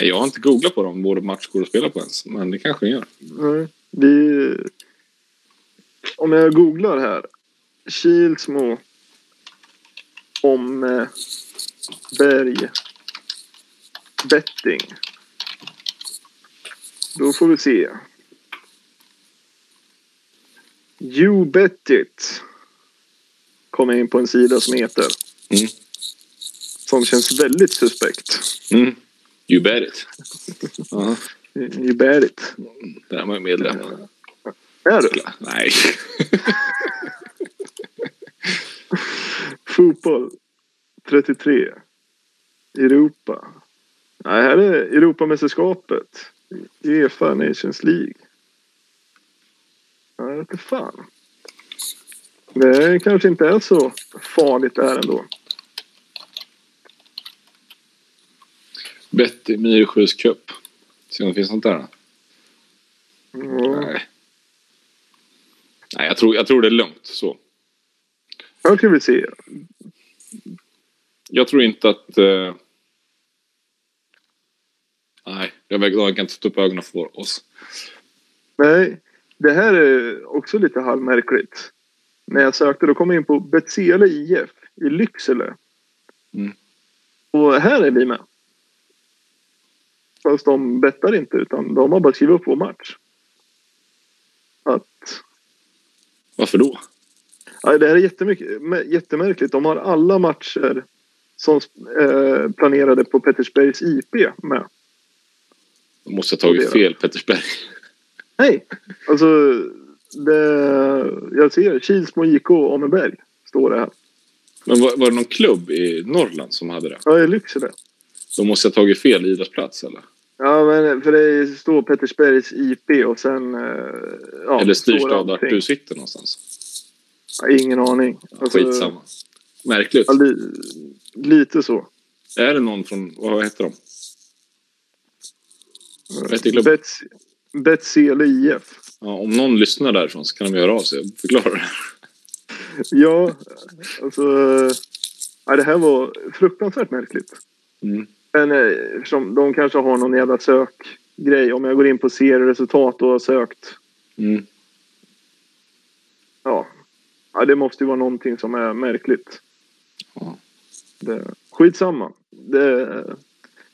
Nej, Jag har inte googlat på dem, vår match går att spela på ens. Men det kanske den gör. Nej, Vi, om jag googlar här. Kilsmo om eh, Berg betting. Då får vi se. You bet it. Kommer in på en sida som heter. Mm. Som känns väldigt suspekt. Mm. You bet it. Ja, You bet it. där var jag medlem. Är du? Nej. <laughs> Fotboll 33. Europa. Nej, här är Europamästerskapet. Uefa Nations League. Jag vet inte fan. Det kanske inte är så farligt där ändå. Betty Myresjös Cup. Se om det finns något där. Ja. Nej. Nej, jag tror, jag tror det är lugnt så. Här ska vi se. Jag tror inte att... Eh... Nej, jag jag kan inte ta upp ögonen för oss. Nej, det här är också lite halvmärkligt. När jag sökte då kom jag in på Betsele IF i Lycksele. Mm. Och här är vi med. Fast de bettar inte utan de har bara skrivit upp vår match. Att, Varför då? ja, det här är jättemärkligt. De har alla matcher som eh, planerade på Pettersbergs IP med. De måste ha tagit fel, Pettersberg. Nej, alltså det, jag ser Kilsmo IK Åmmeberg står det här. Men var, var det någon klubb i Norrland som hade det? Ja, i Lycksele. De måste ha tagit fel idrottsplats eller? Ja, men för det står Pettersbergs IP och sen... eh, Ja, eller styrstad vart du sitter någonstans? Ja, ingen aning. Alltså, Skitsamma. Märkligt. Ja, li, lite så. Är det någon från... Vad heter de? Vad heter klubben? Bets, Betsele IF. Ja, om någon lyssnar därifrån så kan de göra av sig och förklara. Ja, alltså... Ja, det här var fruktansvärt märkligt. Mm. Men eh, eftersom de kanske har någon jävla sökgrej. Om jag går in på serieresultat och har sökt. Mm. Ja. ja, det måste ju vara någonting som är märkligt. Ja. Det, skitsamma. Det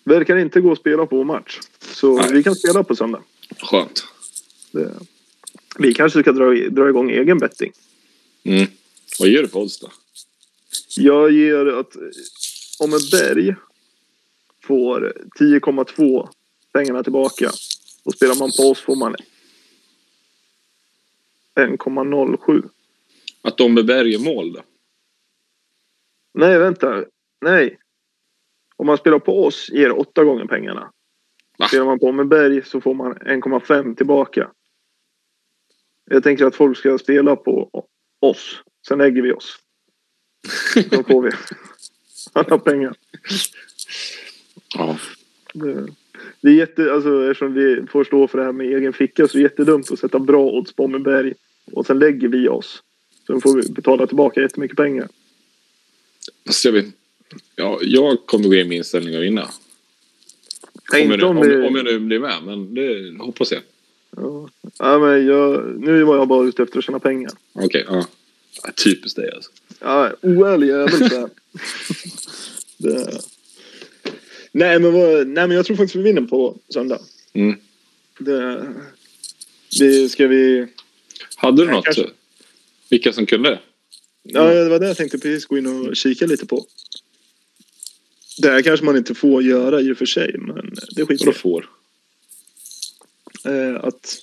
verkar inte gå att spela på match. Så Nej. vi kan spela på söndag. Skönt. Det, vi kanske ska dra, dra igång egen betting. Mm. Vad gör du på odds då? Jag ger att om en berg får 10,2 pengarna tillbaka. Och spelar man på oss får man 1,07. Att de Berg gör mål då? Nej, vänta. Nej. Om man spelar på oss ger det åtta gånger pengarna. Va? Spelar man på Åmmeberg så får man 1,5 tillbaka. Jag tänker att folk ska spela på oss. Sen lägger vi oss. Då får vi <laughs> alla pengar. Ja. Det, det är jätte, alltså, eftersom vi får stå för det här med egen ficka så är det jättedumt att sätta bra odds på Åmmeberg. Och sen lägger vi oss. Sen får vi betala tillbaka jättemycket pengar. Fast jag, vet, ja, jag kommer gå in med inställning att vinna. Om Nej, jag, nu, om om, det- om jag nu blir med, men det hoppas jag. Ja. Ja, men jag, nu var jag bara ute efter att tjäna pengar. Okej, ja. ja. Typiskt dig alltså. Ja, oärlig jävel <laughs> det... nej, men vad, nej, men jag tror faktiskt vi vinner på söndag. Mm. Det, det ska vi... Hade du Nej, något? kanske- Vilka som kunde? Ja, det var det jag tänkte precis gå in och kika lite på. Det här kanske man inte får göra i och för sig, men det skiter jag får? eh, att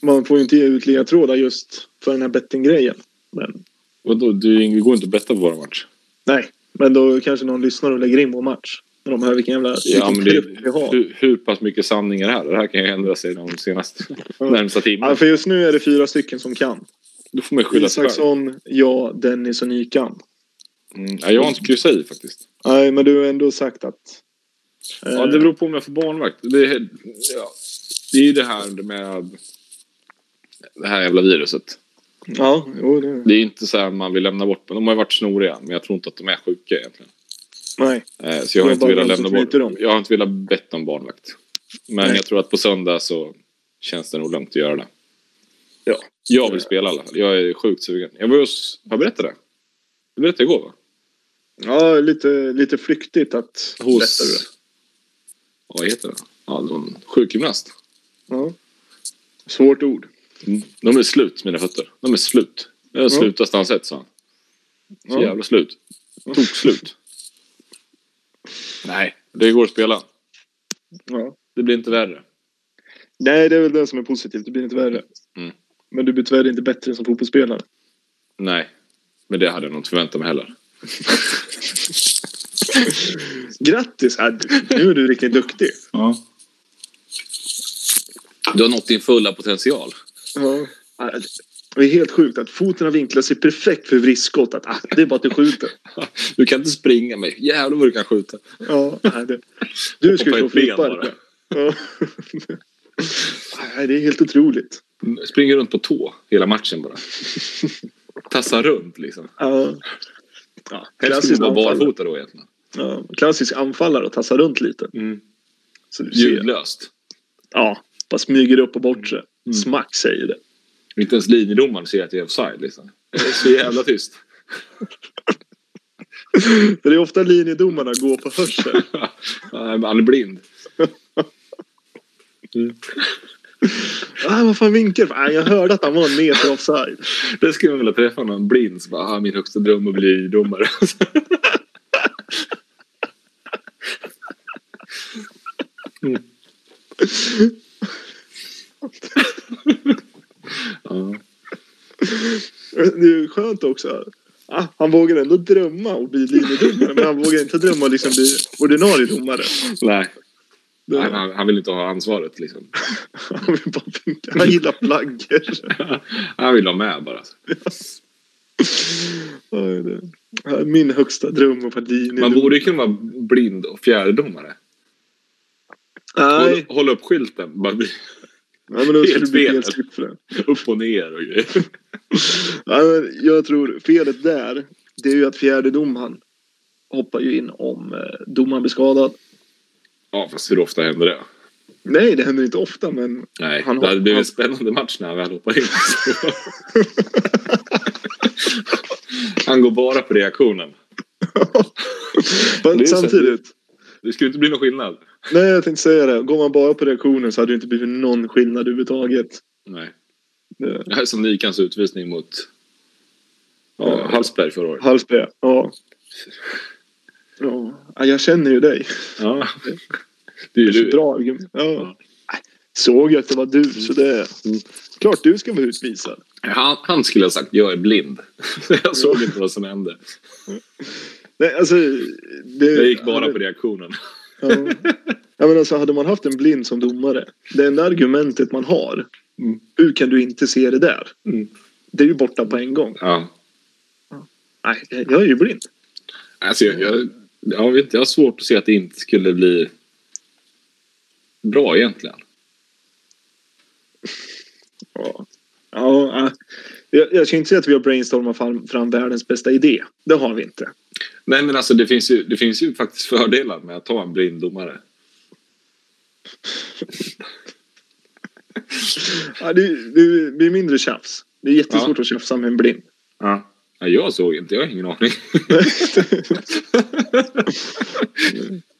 man får ju inte ge ut ledtrådar just för den här bettinggrejen. Men Vadå? Du det går inte att betta på våra match. nej, men då kanske någon lyssnar och lägger in vår match. När de hör vilken jävla Ja, vilken det, vi har. hur, hur pass mycket sanning är det här? Det här kan ju ändra sig de senaste närmsta timmarna. Ja, för just nu är det fyra stycken som kan. Då får man skylla sig själv. Isaksson, jag, Dennis och Nykan. Mm. Ja, jag har inte kryssat i faktiskt. Nej, men du har ändå sagt att... eh, Ja, det beror på om jag får barnvakt. Det, är- ja, det är ju det här med det här jävla viruset. Ja, jo, det... Det är inte så här man vill lämna bort. De har ju varit snoriga, men jag tror inte att de är sjuka egentligen. Nej. Eh, Så jag har Det inte velat lämna bort. dem. Jag har inte velat betta om barnvakt. Men Nej. jag tror att på söndag så känns det nog lugnt att göra det. Ja. Jag vill spela i alla fall. Jag är sjukt sugen. Jag var hos... Har jag berättat det? Jag berättade igår va? Ja, lite, lite flyktigt att. Hos... Vad heter det? Ja, någon sjukgymnast. Ja. Svårt ord. Mm. De är slut, mina fötter. De är slut. Jag har Ja. slutat stanset, sa han. Så jävla slut. Tog slut. Nej, det går att spela. Ja. Det blir inte värre. Nej, det är väl det som är positivt. Det blir inte värre. Mm. Men du blir tyvärr inte bättre som fotbollsspelare. Nej, men det hade jag nog inte förväntat mig heller. <laughs> Grattis! Nu är du riktigt duktig. Ja. Du har nått din fulla potential. Ja. Det är helt sjukt att foten har vinklat sig perfekt för vriskskott. Att, ah, det är bara att du skjuter. <laughs> Du kan inte springa mig. Jävlar vad du kan skjuta. Ja, det. Du ska Hoppa ju i få flippar. bara. Ja. Nej, det är helt otroligt. Springer runt på tå hela matchen bara. Tassar runt liksom. Ja. Ja, Helst skulle du vara barfota då egentligen. Ja, klassisk anfallare och tassar runt lite. Mm. Ljudlöst. Ja, bara smyger upp och bort sig. Mm. Smack säger det. Inte ens linjedomaren ser att det är offside liksom. Det är så jävla tyst. <laughs> Det är ofta linjedomarna går på hörsel. <laughs> Han är blind. Ah, vad fan vinkar du? ah, Jag hörde att han var en meter offside. Det skulle man vilja träffa någon blind som bara, ah, min högsta dröm är att bli domare. <laughs> Mm. ja. Det är skönt också. Ah, han vågar ändå drömma och bli linjedomare. Men han vågar inte drömma och liksom bli ordinarie domare. Nej, han, han, han vill inte ha ansvaret liksom. <laughs> han, vill bara vinka. han gillar flaggor. <laughs> Han vill ha med bara. Oj, det. Min högsta dröm vara linjedomare. Man borde kunna vara blind och fjärdedomare. Nej, Håll, håll upp skylten. Bara ja, men då <laughs> skulle det bli helt för det. upp och ner och grejer. <laughs> Ja, men jag tror felet där, det är ju att fjärde domaren hoppar ju in om eh, domaren blir skadad. Ja, fast hur ofta händer det? Nej, det händer inte ofta, men Nej, Han det hade blivit en spännande match när han väl hoppar in. <laughs> han går bara på reaktionen. <laughs> Men samtidigt. Det skulle inte bli någon skillnad. Nej, jag tänkte säga det. Går man bara på reaktionen så hade det inte blivit någon skillnad överhuvudtaget. Nej. Det- Det här är som Nikans utvisning mot ja, Hallsberg förra året. Hallsberg, ja. ja. Ja, jag känner ju dig. Ja. Det är ju du. bra argument. Ja. Såg jag att det var du, så det... Mm. Klart du ska vara utvisad. Han, han skulle ha sagt jag är blind. <laughs> Jag såg inte vad som hände. Nej, alltså... Det, Jag gick bara på reaktionen. Ja. ja, men alltså, hade man haft en blind som domare. Det enda argumentet man har. Mm. Hur kan du inte se det där? Mm. Det är ju borta på en gång. Ja. Nej, jag är ju blind. Alltså, jag, jag, jag, vet, jag har svårt att se att det inte skulle bli bra egentligen. Ja. Ja, jag, jag ska inte säga att vi har brainstormat fram, fram världens bästa idé. Det har vi inte. Nej men alltså det finns ju, det finns ju faktiskt fördelar med att ha en blind domare. <laughs> Ja, det, det blir mindre tjafs. Det är jättesvårt att tjafsa med en blind. Ja. ja. Jag såg inte, jag har ingen aning. <laughs> <laughs>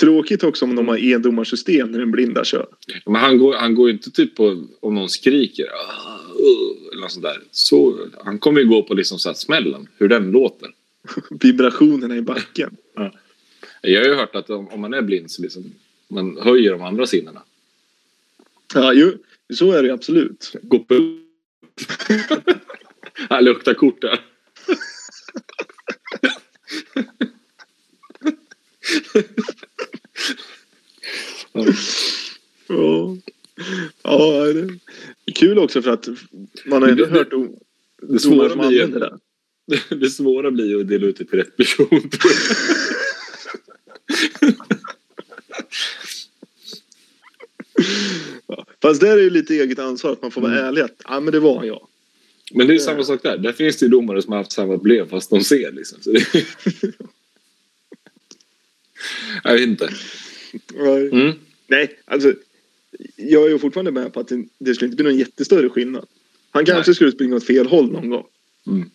Tråkigt också om de har endomarsystem när den blinda kör. Men han går, han går inte typ på om någon skriker "Ah, uh", eller något sånt där. Så, han kommer ju gå på liksom så här smällen, hur den låter. <laughs> Vibrationerna i backen. Jag har ju hört att om, om man är blind så liksom, man höjer de andra sinnena. Ja, ju, så är det ju absolut. Gå på... <laughs> Han luktar kort där. <laughs> Ja, ja det är kul också för att man har ändå Det- det- hört o- Det svåra, som blir använder det. <laughs> det svåra blir ju att dela ut det till rätt person. Ja. Fast där är ju lite eget ansvar att man får vara Mm. ärlig att ja, men det var jag. Men det är samma sak där. Där finns det ju domare som har haft samma problem fast de ser liksom. <laughs> <laughs> Jag vet inte. Mm. Nej, alltså. Jag är ju fortfarande med på att det, det skulle inte bli någon jättestörre skillnad. Han kanske Nej. skulle springa åt fel håll någon gång. Mm.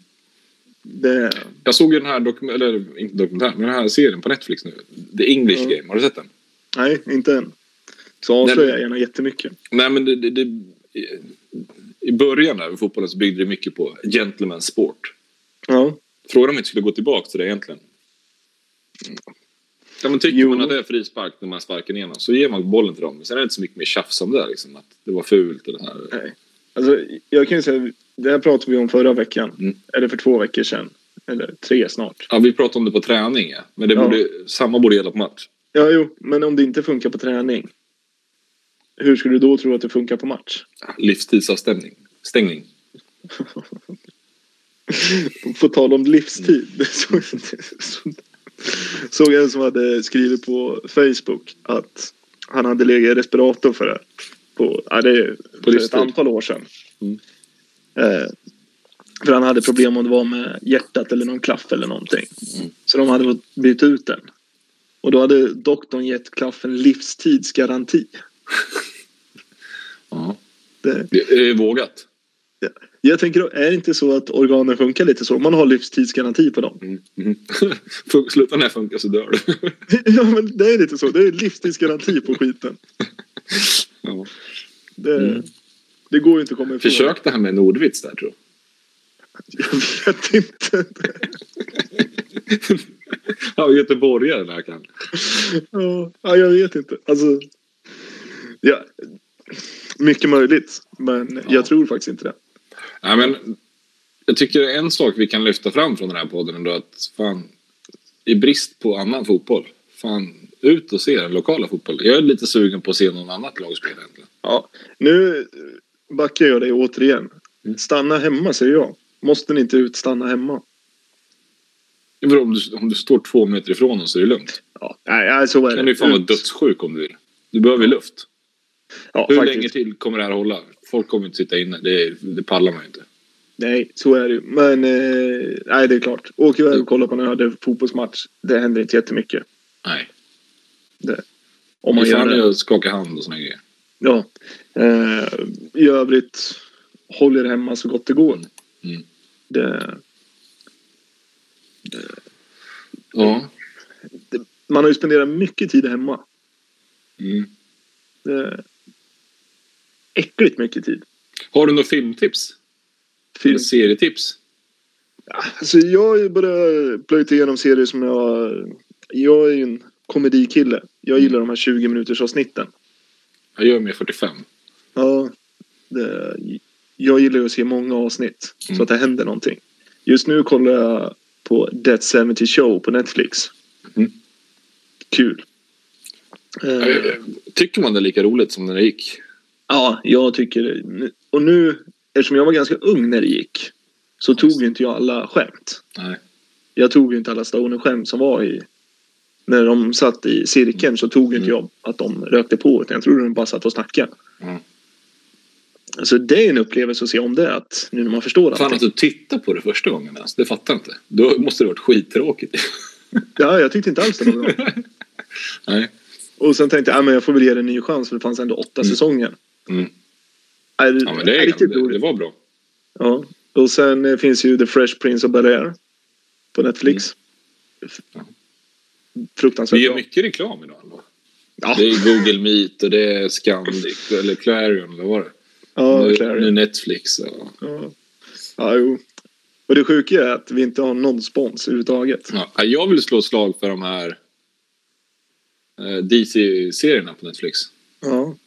Det, Jag såg ju den här dokument eller inte dokumentär, men den här serien på Netflix nu. The English Ja. Game. Har du sett den? nej, inte än. Så avslöjar jag gärna jättemycket. Nej, men det, det, det, i- i början där med fotbollen så byggde det mycket på gentleman sport. Ja. Frågan om vi inte skulle gå tillbaka till det egentligen. Ja, men tycker Jo. man att det är frispark när man sparkar igenom så ger man bollen till dem. Men sen är det inte så mycket mer tjafs om det. Liksom, att det var fult eller så här. Nej. Alltså, jag kan ju säga, det här pratade vi om förra veckan. Mm. Eller för två veckor sedan. Eller tre snart. Ja, vi pratade om det på träning, ja. men det Ja. borde, samma borde gälla på match. Ja, jo, men om det inte funkar på träning. Hur skulle du då tro att det funkar på match? Livstidsavstängning. Stängning. <laughs> På tal om livstid. det såg- <laughs> så- Såg en som hade skrivit på Facebook att han hade legat i respirator för det. På, ja, det är för ett antal år sedan. Mm. Eh, för han hade problem om det var med hjärtat eller någon klaff eller någonting. Mm. Så de hade fått byta ut den. Och då hade doktorn gett klaffen livstidsgaranti. <laughs> Ja. Det, Det är vågat. Jag tänker, är det inte så att organen funkar lite så? Man har livstidsgaranti på dem. Mm. Mm. <laughs> Fun- Sluta när funkar så dör du. <laughs> ja, men det är lite så. Det är livstidsgaranti på skiten. <laughs> ja. Det, Mm. det går ju inte att komma ifrån. Försök det här med Nordvits där tror Jag vet inte. jag. Ja, göteborgare där kan. Ja, jag vet inte. Alltså, ja, mycket möjligt. Men Ja. jag tror faktiskt inte det. Nej, men jag tycker en sak vi kan lyfta fram från den här podden ändå att fan, i brist på annan fotboll, fan ut och se den lokala fotbollen. Jag är lite sugen på att se någon annat lag spela egentligen. Ja, nu backar jag dig återigen. Mm. Stanna hemma säger jag. Måste ni inte ut, stanna hemma. För om, du, om du står två meter ifrån oss så är det lugnt. Ja, nej, så är kan det. du fan vara dödssjuk om du vill. Du behöver ju luft. Ja, Hur faktiskt. länge till kommer det här hålla? Folk kommer inte sitta inne. Det, det pallar man ju inte. Nej, så är det ju. Men eh, nej, det är klart. Åker iväg och kollar på en öde fotbollsmatch. Det händer inte jättemycket. Nej. Om man det gör det. det att skaka hand och såna grejer. Ja. Eh, I övrigt håller hemma så gott det går. Mm. Det, Ja. man har ju spenderat mycket tid hemma. Mm. Äckligt mycket tid. Har du några filmtips? Film. Eller serietips? Alltså jag bara plöjt igenom serier som jag... Jag är ju en komedikille. Jag gillar de här 20 minuters avsnitten. Jag gör med 45. Ja, det, jag gillar ju att se många avsnitt. Så Mm. att det händer någonting. Just nu kollar jag på Death 70 Show på Netflix. Mm. Kul. Eh, Tycker man det är lika roligt som när det gick? Ja, jag tycker. Och nu, eftersom jag var ganska ung när det gick. Så tog ju inte jag alla skämt. Nej. Jag tog ju inte alla stoner-skämt som var i... När de satt i cirkeln så tog ju inte Mm. jag att de rökte på. Utan jag trodde de bara satt och snackade. Mm. Så det är en upplevelse att se om det. Att nu när man förstår Fan att du tittar på det första gången ens. Det fattar jag inte. Då måste det varit skittråkigt. <laughs> Ja, jag tyckte inte alls det var bra. <laughs> Nej. Och sen tänkte jag, ja, men jag får väl ge det en ny chans för det fanns ändå åtta Mm. säsonger. Mm. Är, Ja, men det, är, riktigt det, det roligt. var bra. Ja. Och sen eh, finns ju The Fresh Prince of Bel-Air på Netflix. Ja. Fruktansvärt Vi gör bra. mycket reklam idag. Ja, Det är Google Meet och det är Scandic eller Clarion. Vad var det? ja, nu, Clary. nu Netflix. Ja. Ja. ja, jo. Och det sjuka är att vi inte har någon spons överhuvudtaget. Ja, jag vill slå slag för de här eh, DC-serierna på Netflix. Ja,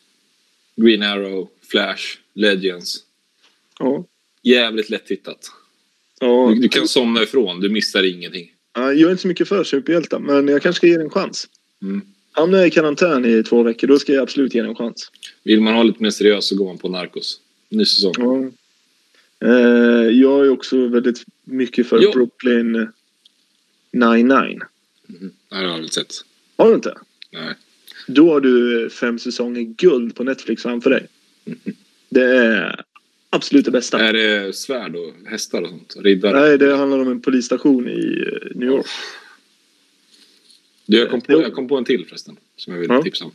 Green Arrow, Flash, Legends. ja. Jävligt lättittat. ja. Du, du kan somna ifrån, du missar ingenting. Ja, Jag är inte så mycket för superhjältar, men jag kanske ska ge det en chans. Mm. Hamnar jag i karantän i två veckor, då ska jag absolut ge det en chans. Vill man ha lite mer seriöst så går man på Narcos. Ny säsong. Ja. Eh, jag är också väldigt mycket för Ja. Brooklyn 99. Mm. Nej, det har jag aldrig sett. Har du inte? Nej. Då har du fem säsonger guld på Netflix framför dig. Mhm. Det är absolut det bästa. Är det svärd och hästar och sånt? Riddare? Nej, det handlar om en polisstation i eh, New York. Du, jag, kom på, jag kom på en till förresten. Som jag vill Ja. tipsa om.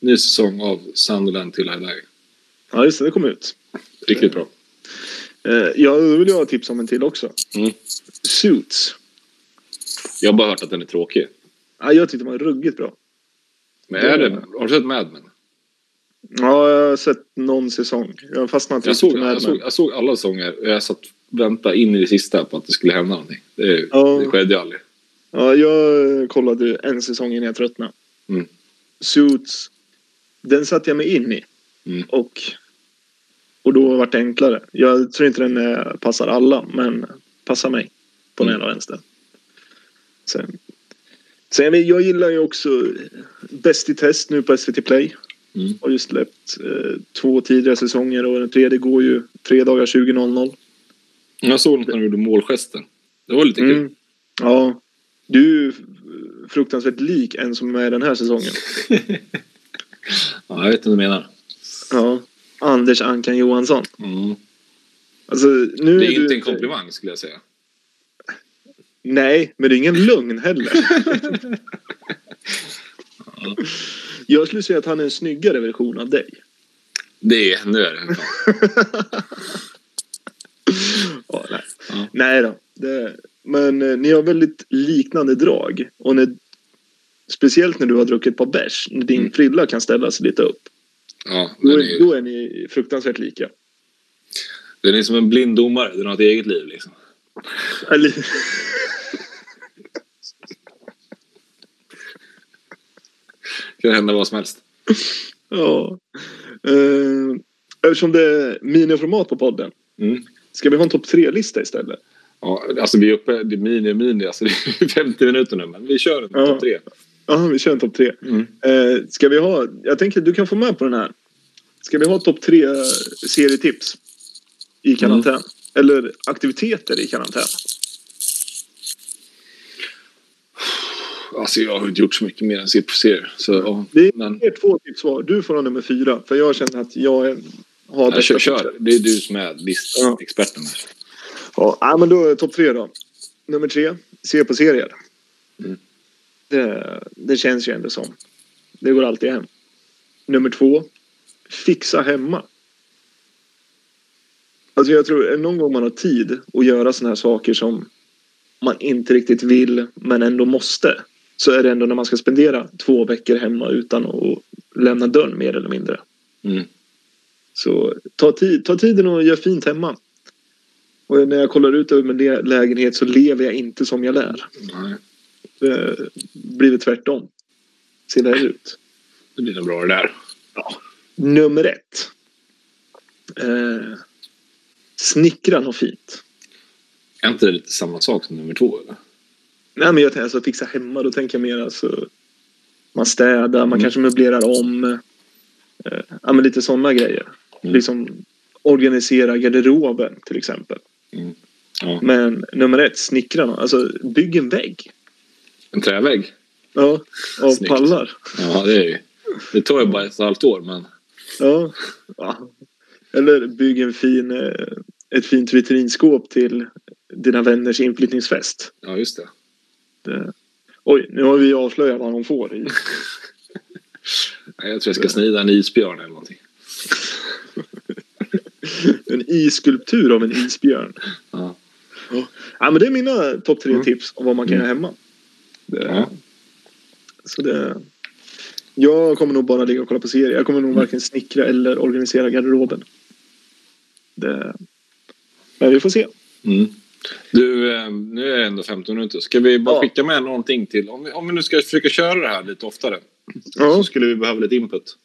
Ny säsong av Sunderland till Die. Ja, just det. Det kom ut. Riktigt bra. Eh, ja, då vill jag ha tips om en till också. Mm. Suits. Jag har bara hört att den är tråkig. Ja, jag tyckte den var ruggigt bra. Men är det... Har du sett Mad Men? Ja, jag har sett någon säsong. Jag har fastnat Jag såg, jag, såg, jag såg alla säsonger och jag satt och väntade in i det sista på att det skulle hända någonting. Det, Ja. det skedde ju aldrig. Ja, jag kollade en säsong innan jag tröttnade. Mm. Suits, den satte jag mig in i. Mm. Och, och då vart det enklare. Jag tror inte den eh, passar alla, men passar mig på den Mm. ena vänster. Sen, sen jag, gillar ju också Bäst i test nu på SVT Play. Mm. Har ju släppt eh, två tidigare säsonger och den tredje går ju fredagar 20.00. Jag såg något när du gjorde målgester. Det var lite kul. Mm. Ja. Du är ju fruktansvärt lik en som är med den här säsongen. <laughs> Ja, jag vet inte vad du menar. Ja. Anders Ankan Johansson. Mm. Alltså, nu Det är du inte en komplimang skulle jag säga. Nej, men det är ingen lögn heller. <laughs> Jag skulle säga att han är en snyggare version av dig. Det är, nu är det. <laughs> Ja, nej. Ja. nej då. Det, men eh, ni har väldigt liknande drag. Och när, speciellt när du har druckit på bärs. När din Mm. frilla kan ställa sig lite upp. Ja, Då är, är, då är ni fruktansvärt lika. den är som en blind domare. Den har ett eget liv liksom. Eller, Det kan hända vad som helst. <laughs> ja. Eh, eftersom det är miniformat på podden. Mm. Ska vi ha en topp tre-lista istället? Ja, alltså vi är uppe, det är mini, mini, alltså det är <laughs> 50 minuter nu, men vi kör en Ja. topp tre. Ja, vi kör en topp tre. Mm. Eh, ska vi ha, jag tänker att du kan få med på den här. Ska vi ha topp tre serietips i karantän? Eller aktiviteter i karantän? Alltså jag har inte gjort så mycket mer än se på serier. Så. Det är Men två tips var. Du får ha nummer fyra. För jag känner att jag är, har ja, kör, kör. Det är du som är listexperten. Ja, ja, men då är topp tre då. Nummer tre, se på serier. Mm. Det, det känns ju ändå som. Det går alltid hem. Nummer två, fixa hemma. Alltså jag tror, det någon gång man har tid att göra såna här saker som man inte riktigt vill men ändå måste. Så är det ändå när man ska spendera två veckor hemma utan att lämna dörren mer eller mindre. Mm. Så ta, tid, ta tiden och gör fint hemma. Och när jag kollar ut över min lägenhet så lever jag inte som jag lär. Nej, Det blir tvärtom. Ser det här ut. det blir nog bra det där. Nummer ett. Eh, snickra något fint. Är inte det lite samma sak som nummer två? Eller? Nej, men jag tänker alltså fixa hemma. Då tänker jag mer alltså. Man städar, man Mm. kanske möblerar om. Eh, ja, men lite sådana grejer. Mm. Liksom organisera garderoben till exempel. Ja. Men nummer ett, snickra något. Alltså bygg en vägg. En trävägg? Ja, av Snyggt. pallar. Ja, det är ju. Det tar ju bara ett halvt år, men Ja. ja. Eller bygg en fin, eh, ett fint vitrinskåp till dina vänners inflyttningsfest. ja, just det. Det... Oj, nu har vi avslöjat vad de får. I. <laughs> Jag tror jag ska snida en isbjörn eller någonting. <laughs> En isskulptur av en isbjörn. Ja. Ja, men det är mina topp tre Mm. tips om vad man kan Mm. göra hemma. Det... Ja. Så det... Jag kommer nog bara ligga och kolla på serier. Jag kommer nog varken snickra eller organisera garderoben. Det... Men vi får se. Mm. Du, eh, nu är det ändå 15 minuter. Ska vi bara Ja. skicka med någonting till? Om vi, om vi nu ska försöka köra det här lite oftare Ja, så skulle vi behöva lite input.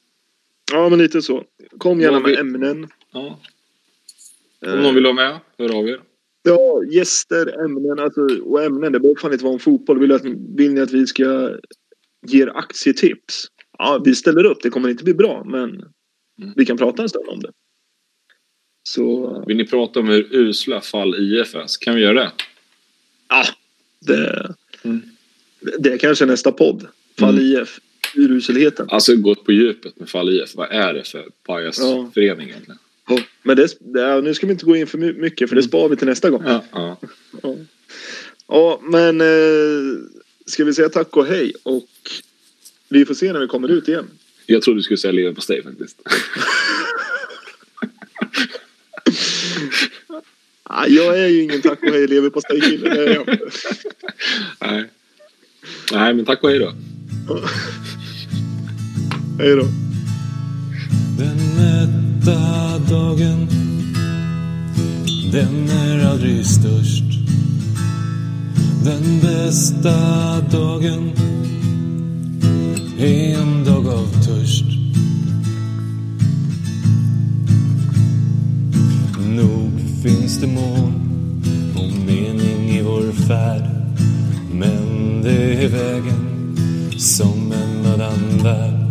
ja men lite så. Kom gärna med ämnen. Ja. Om någon vill vara med, hör av er. Ja, gäster, ämnen. Alltså, och ämnen, det behöver fan inte vara om fotboll. Vill, att, vill ni att vi ska ge er aktietips? Ja, vi ställer upp. Det kommer inte bli bra, men Mm. vi kan prata en stund om det. Så Vill ni prata om hur usla fall IF är kan vi göra det. ja, det, Mm. det är kanske nästa podd. Fall Mm. IF. Uruselheten. Alltså gått på djupet med fall IF. Vad är det för pajasförening egentligen? Ja, men det, det, nu ska vi inte gå in för my- mycket för det sparar vi till nästa gång. Ja. ja. Ja, ja men eh, ska vi säga tack och hej och vi får se när vi kommer ut igen. Jag trodde du skulle säga leverpastej faktiskt. <laughs> jag är ju ingen tack och hej leverpastejkille. Nej. Nej, men tack och hej då. <laughs> Hej då. Den mätta dagen Den är aldrig störst Den bästa dagen är en dag av törst. Finns det mål och mening i vår färd. Men det är vägen som en annan värld.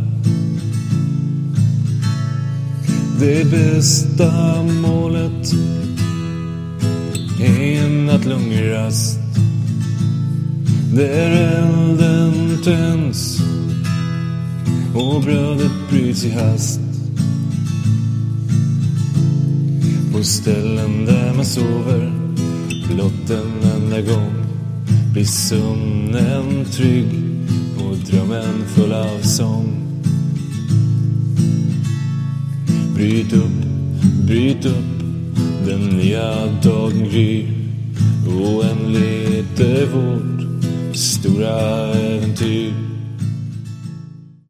Det bästa målet är en nattlungrast. Där elden tänds och brödet bryts i hast. På ställen där man sover blott en enda gång blir sömnen trygg och drömmen full av sång. Bryt upp, bryt upp, den nya dagen gryr. Oändligt är vårt stora äventyr.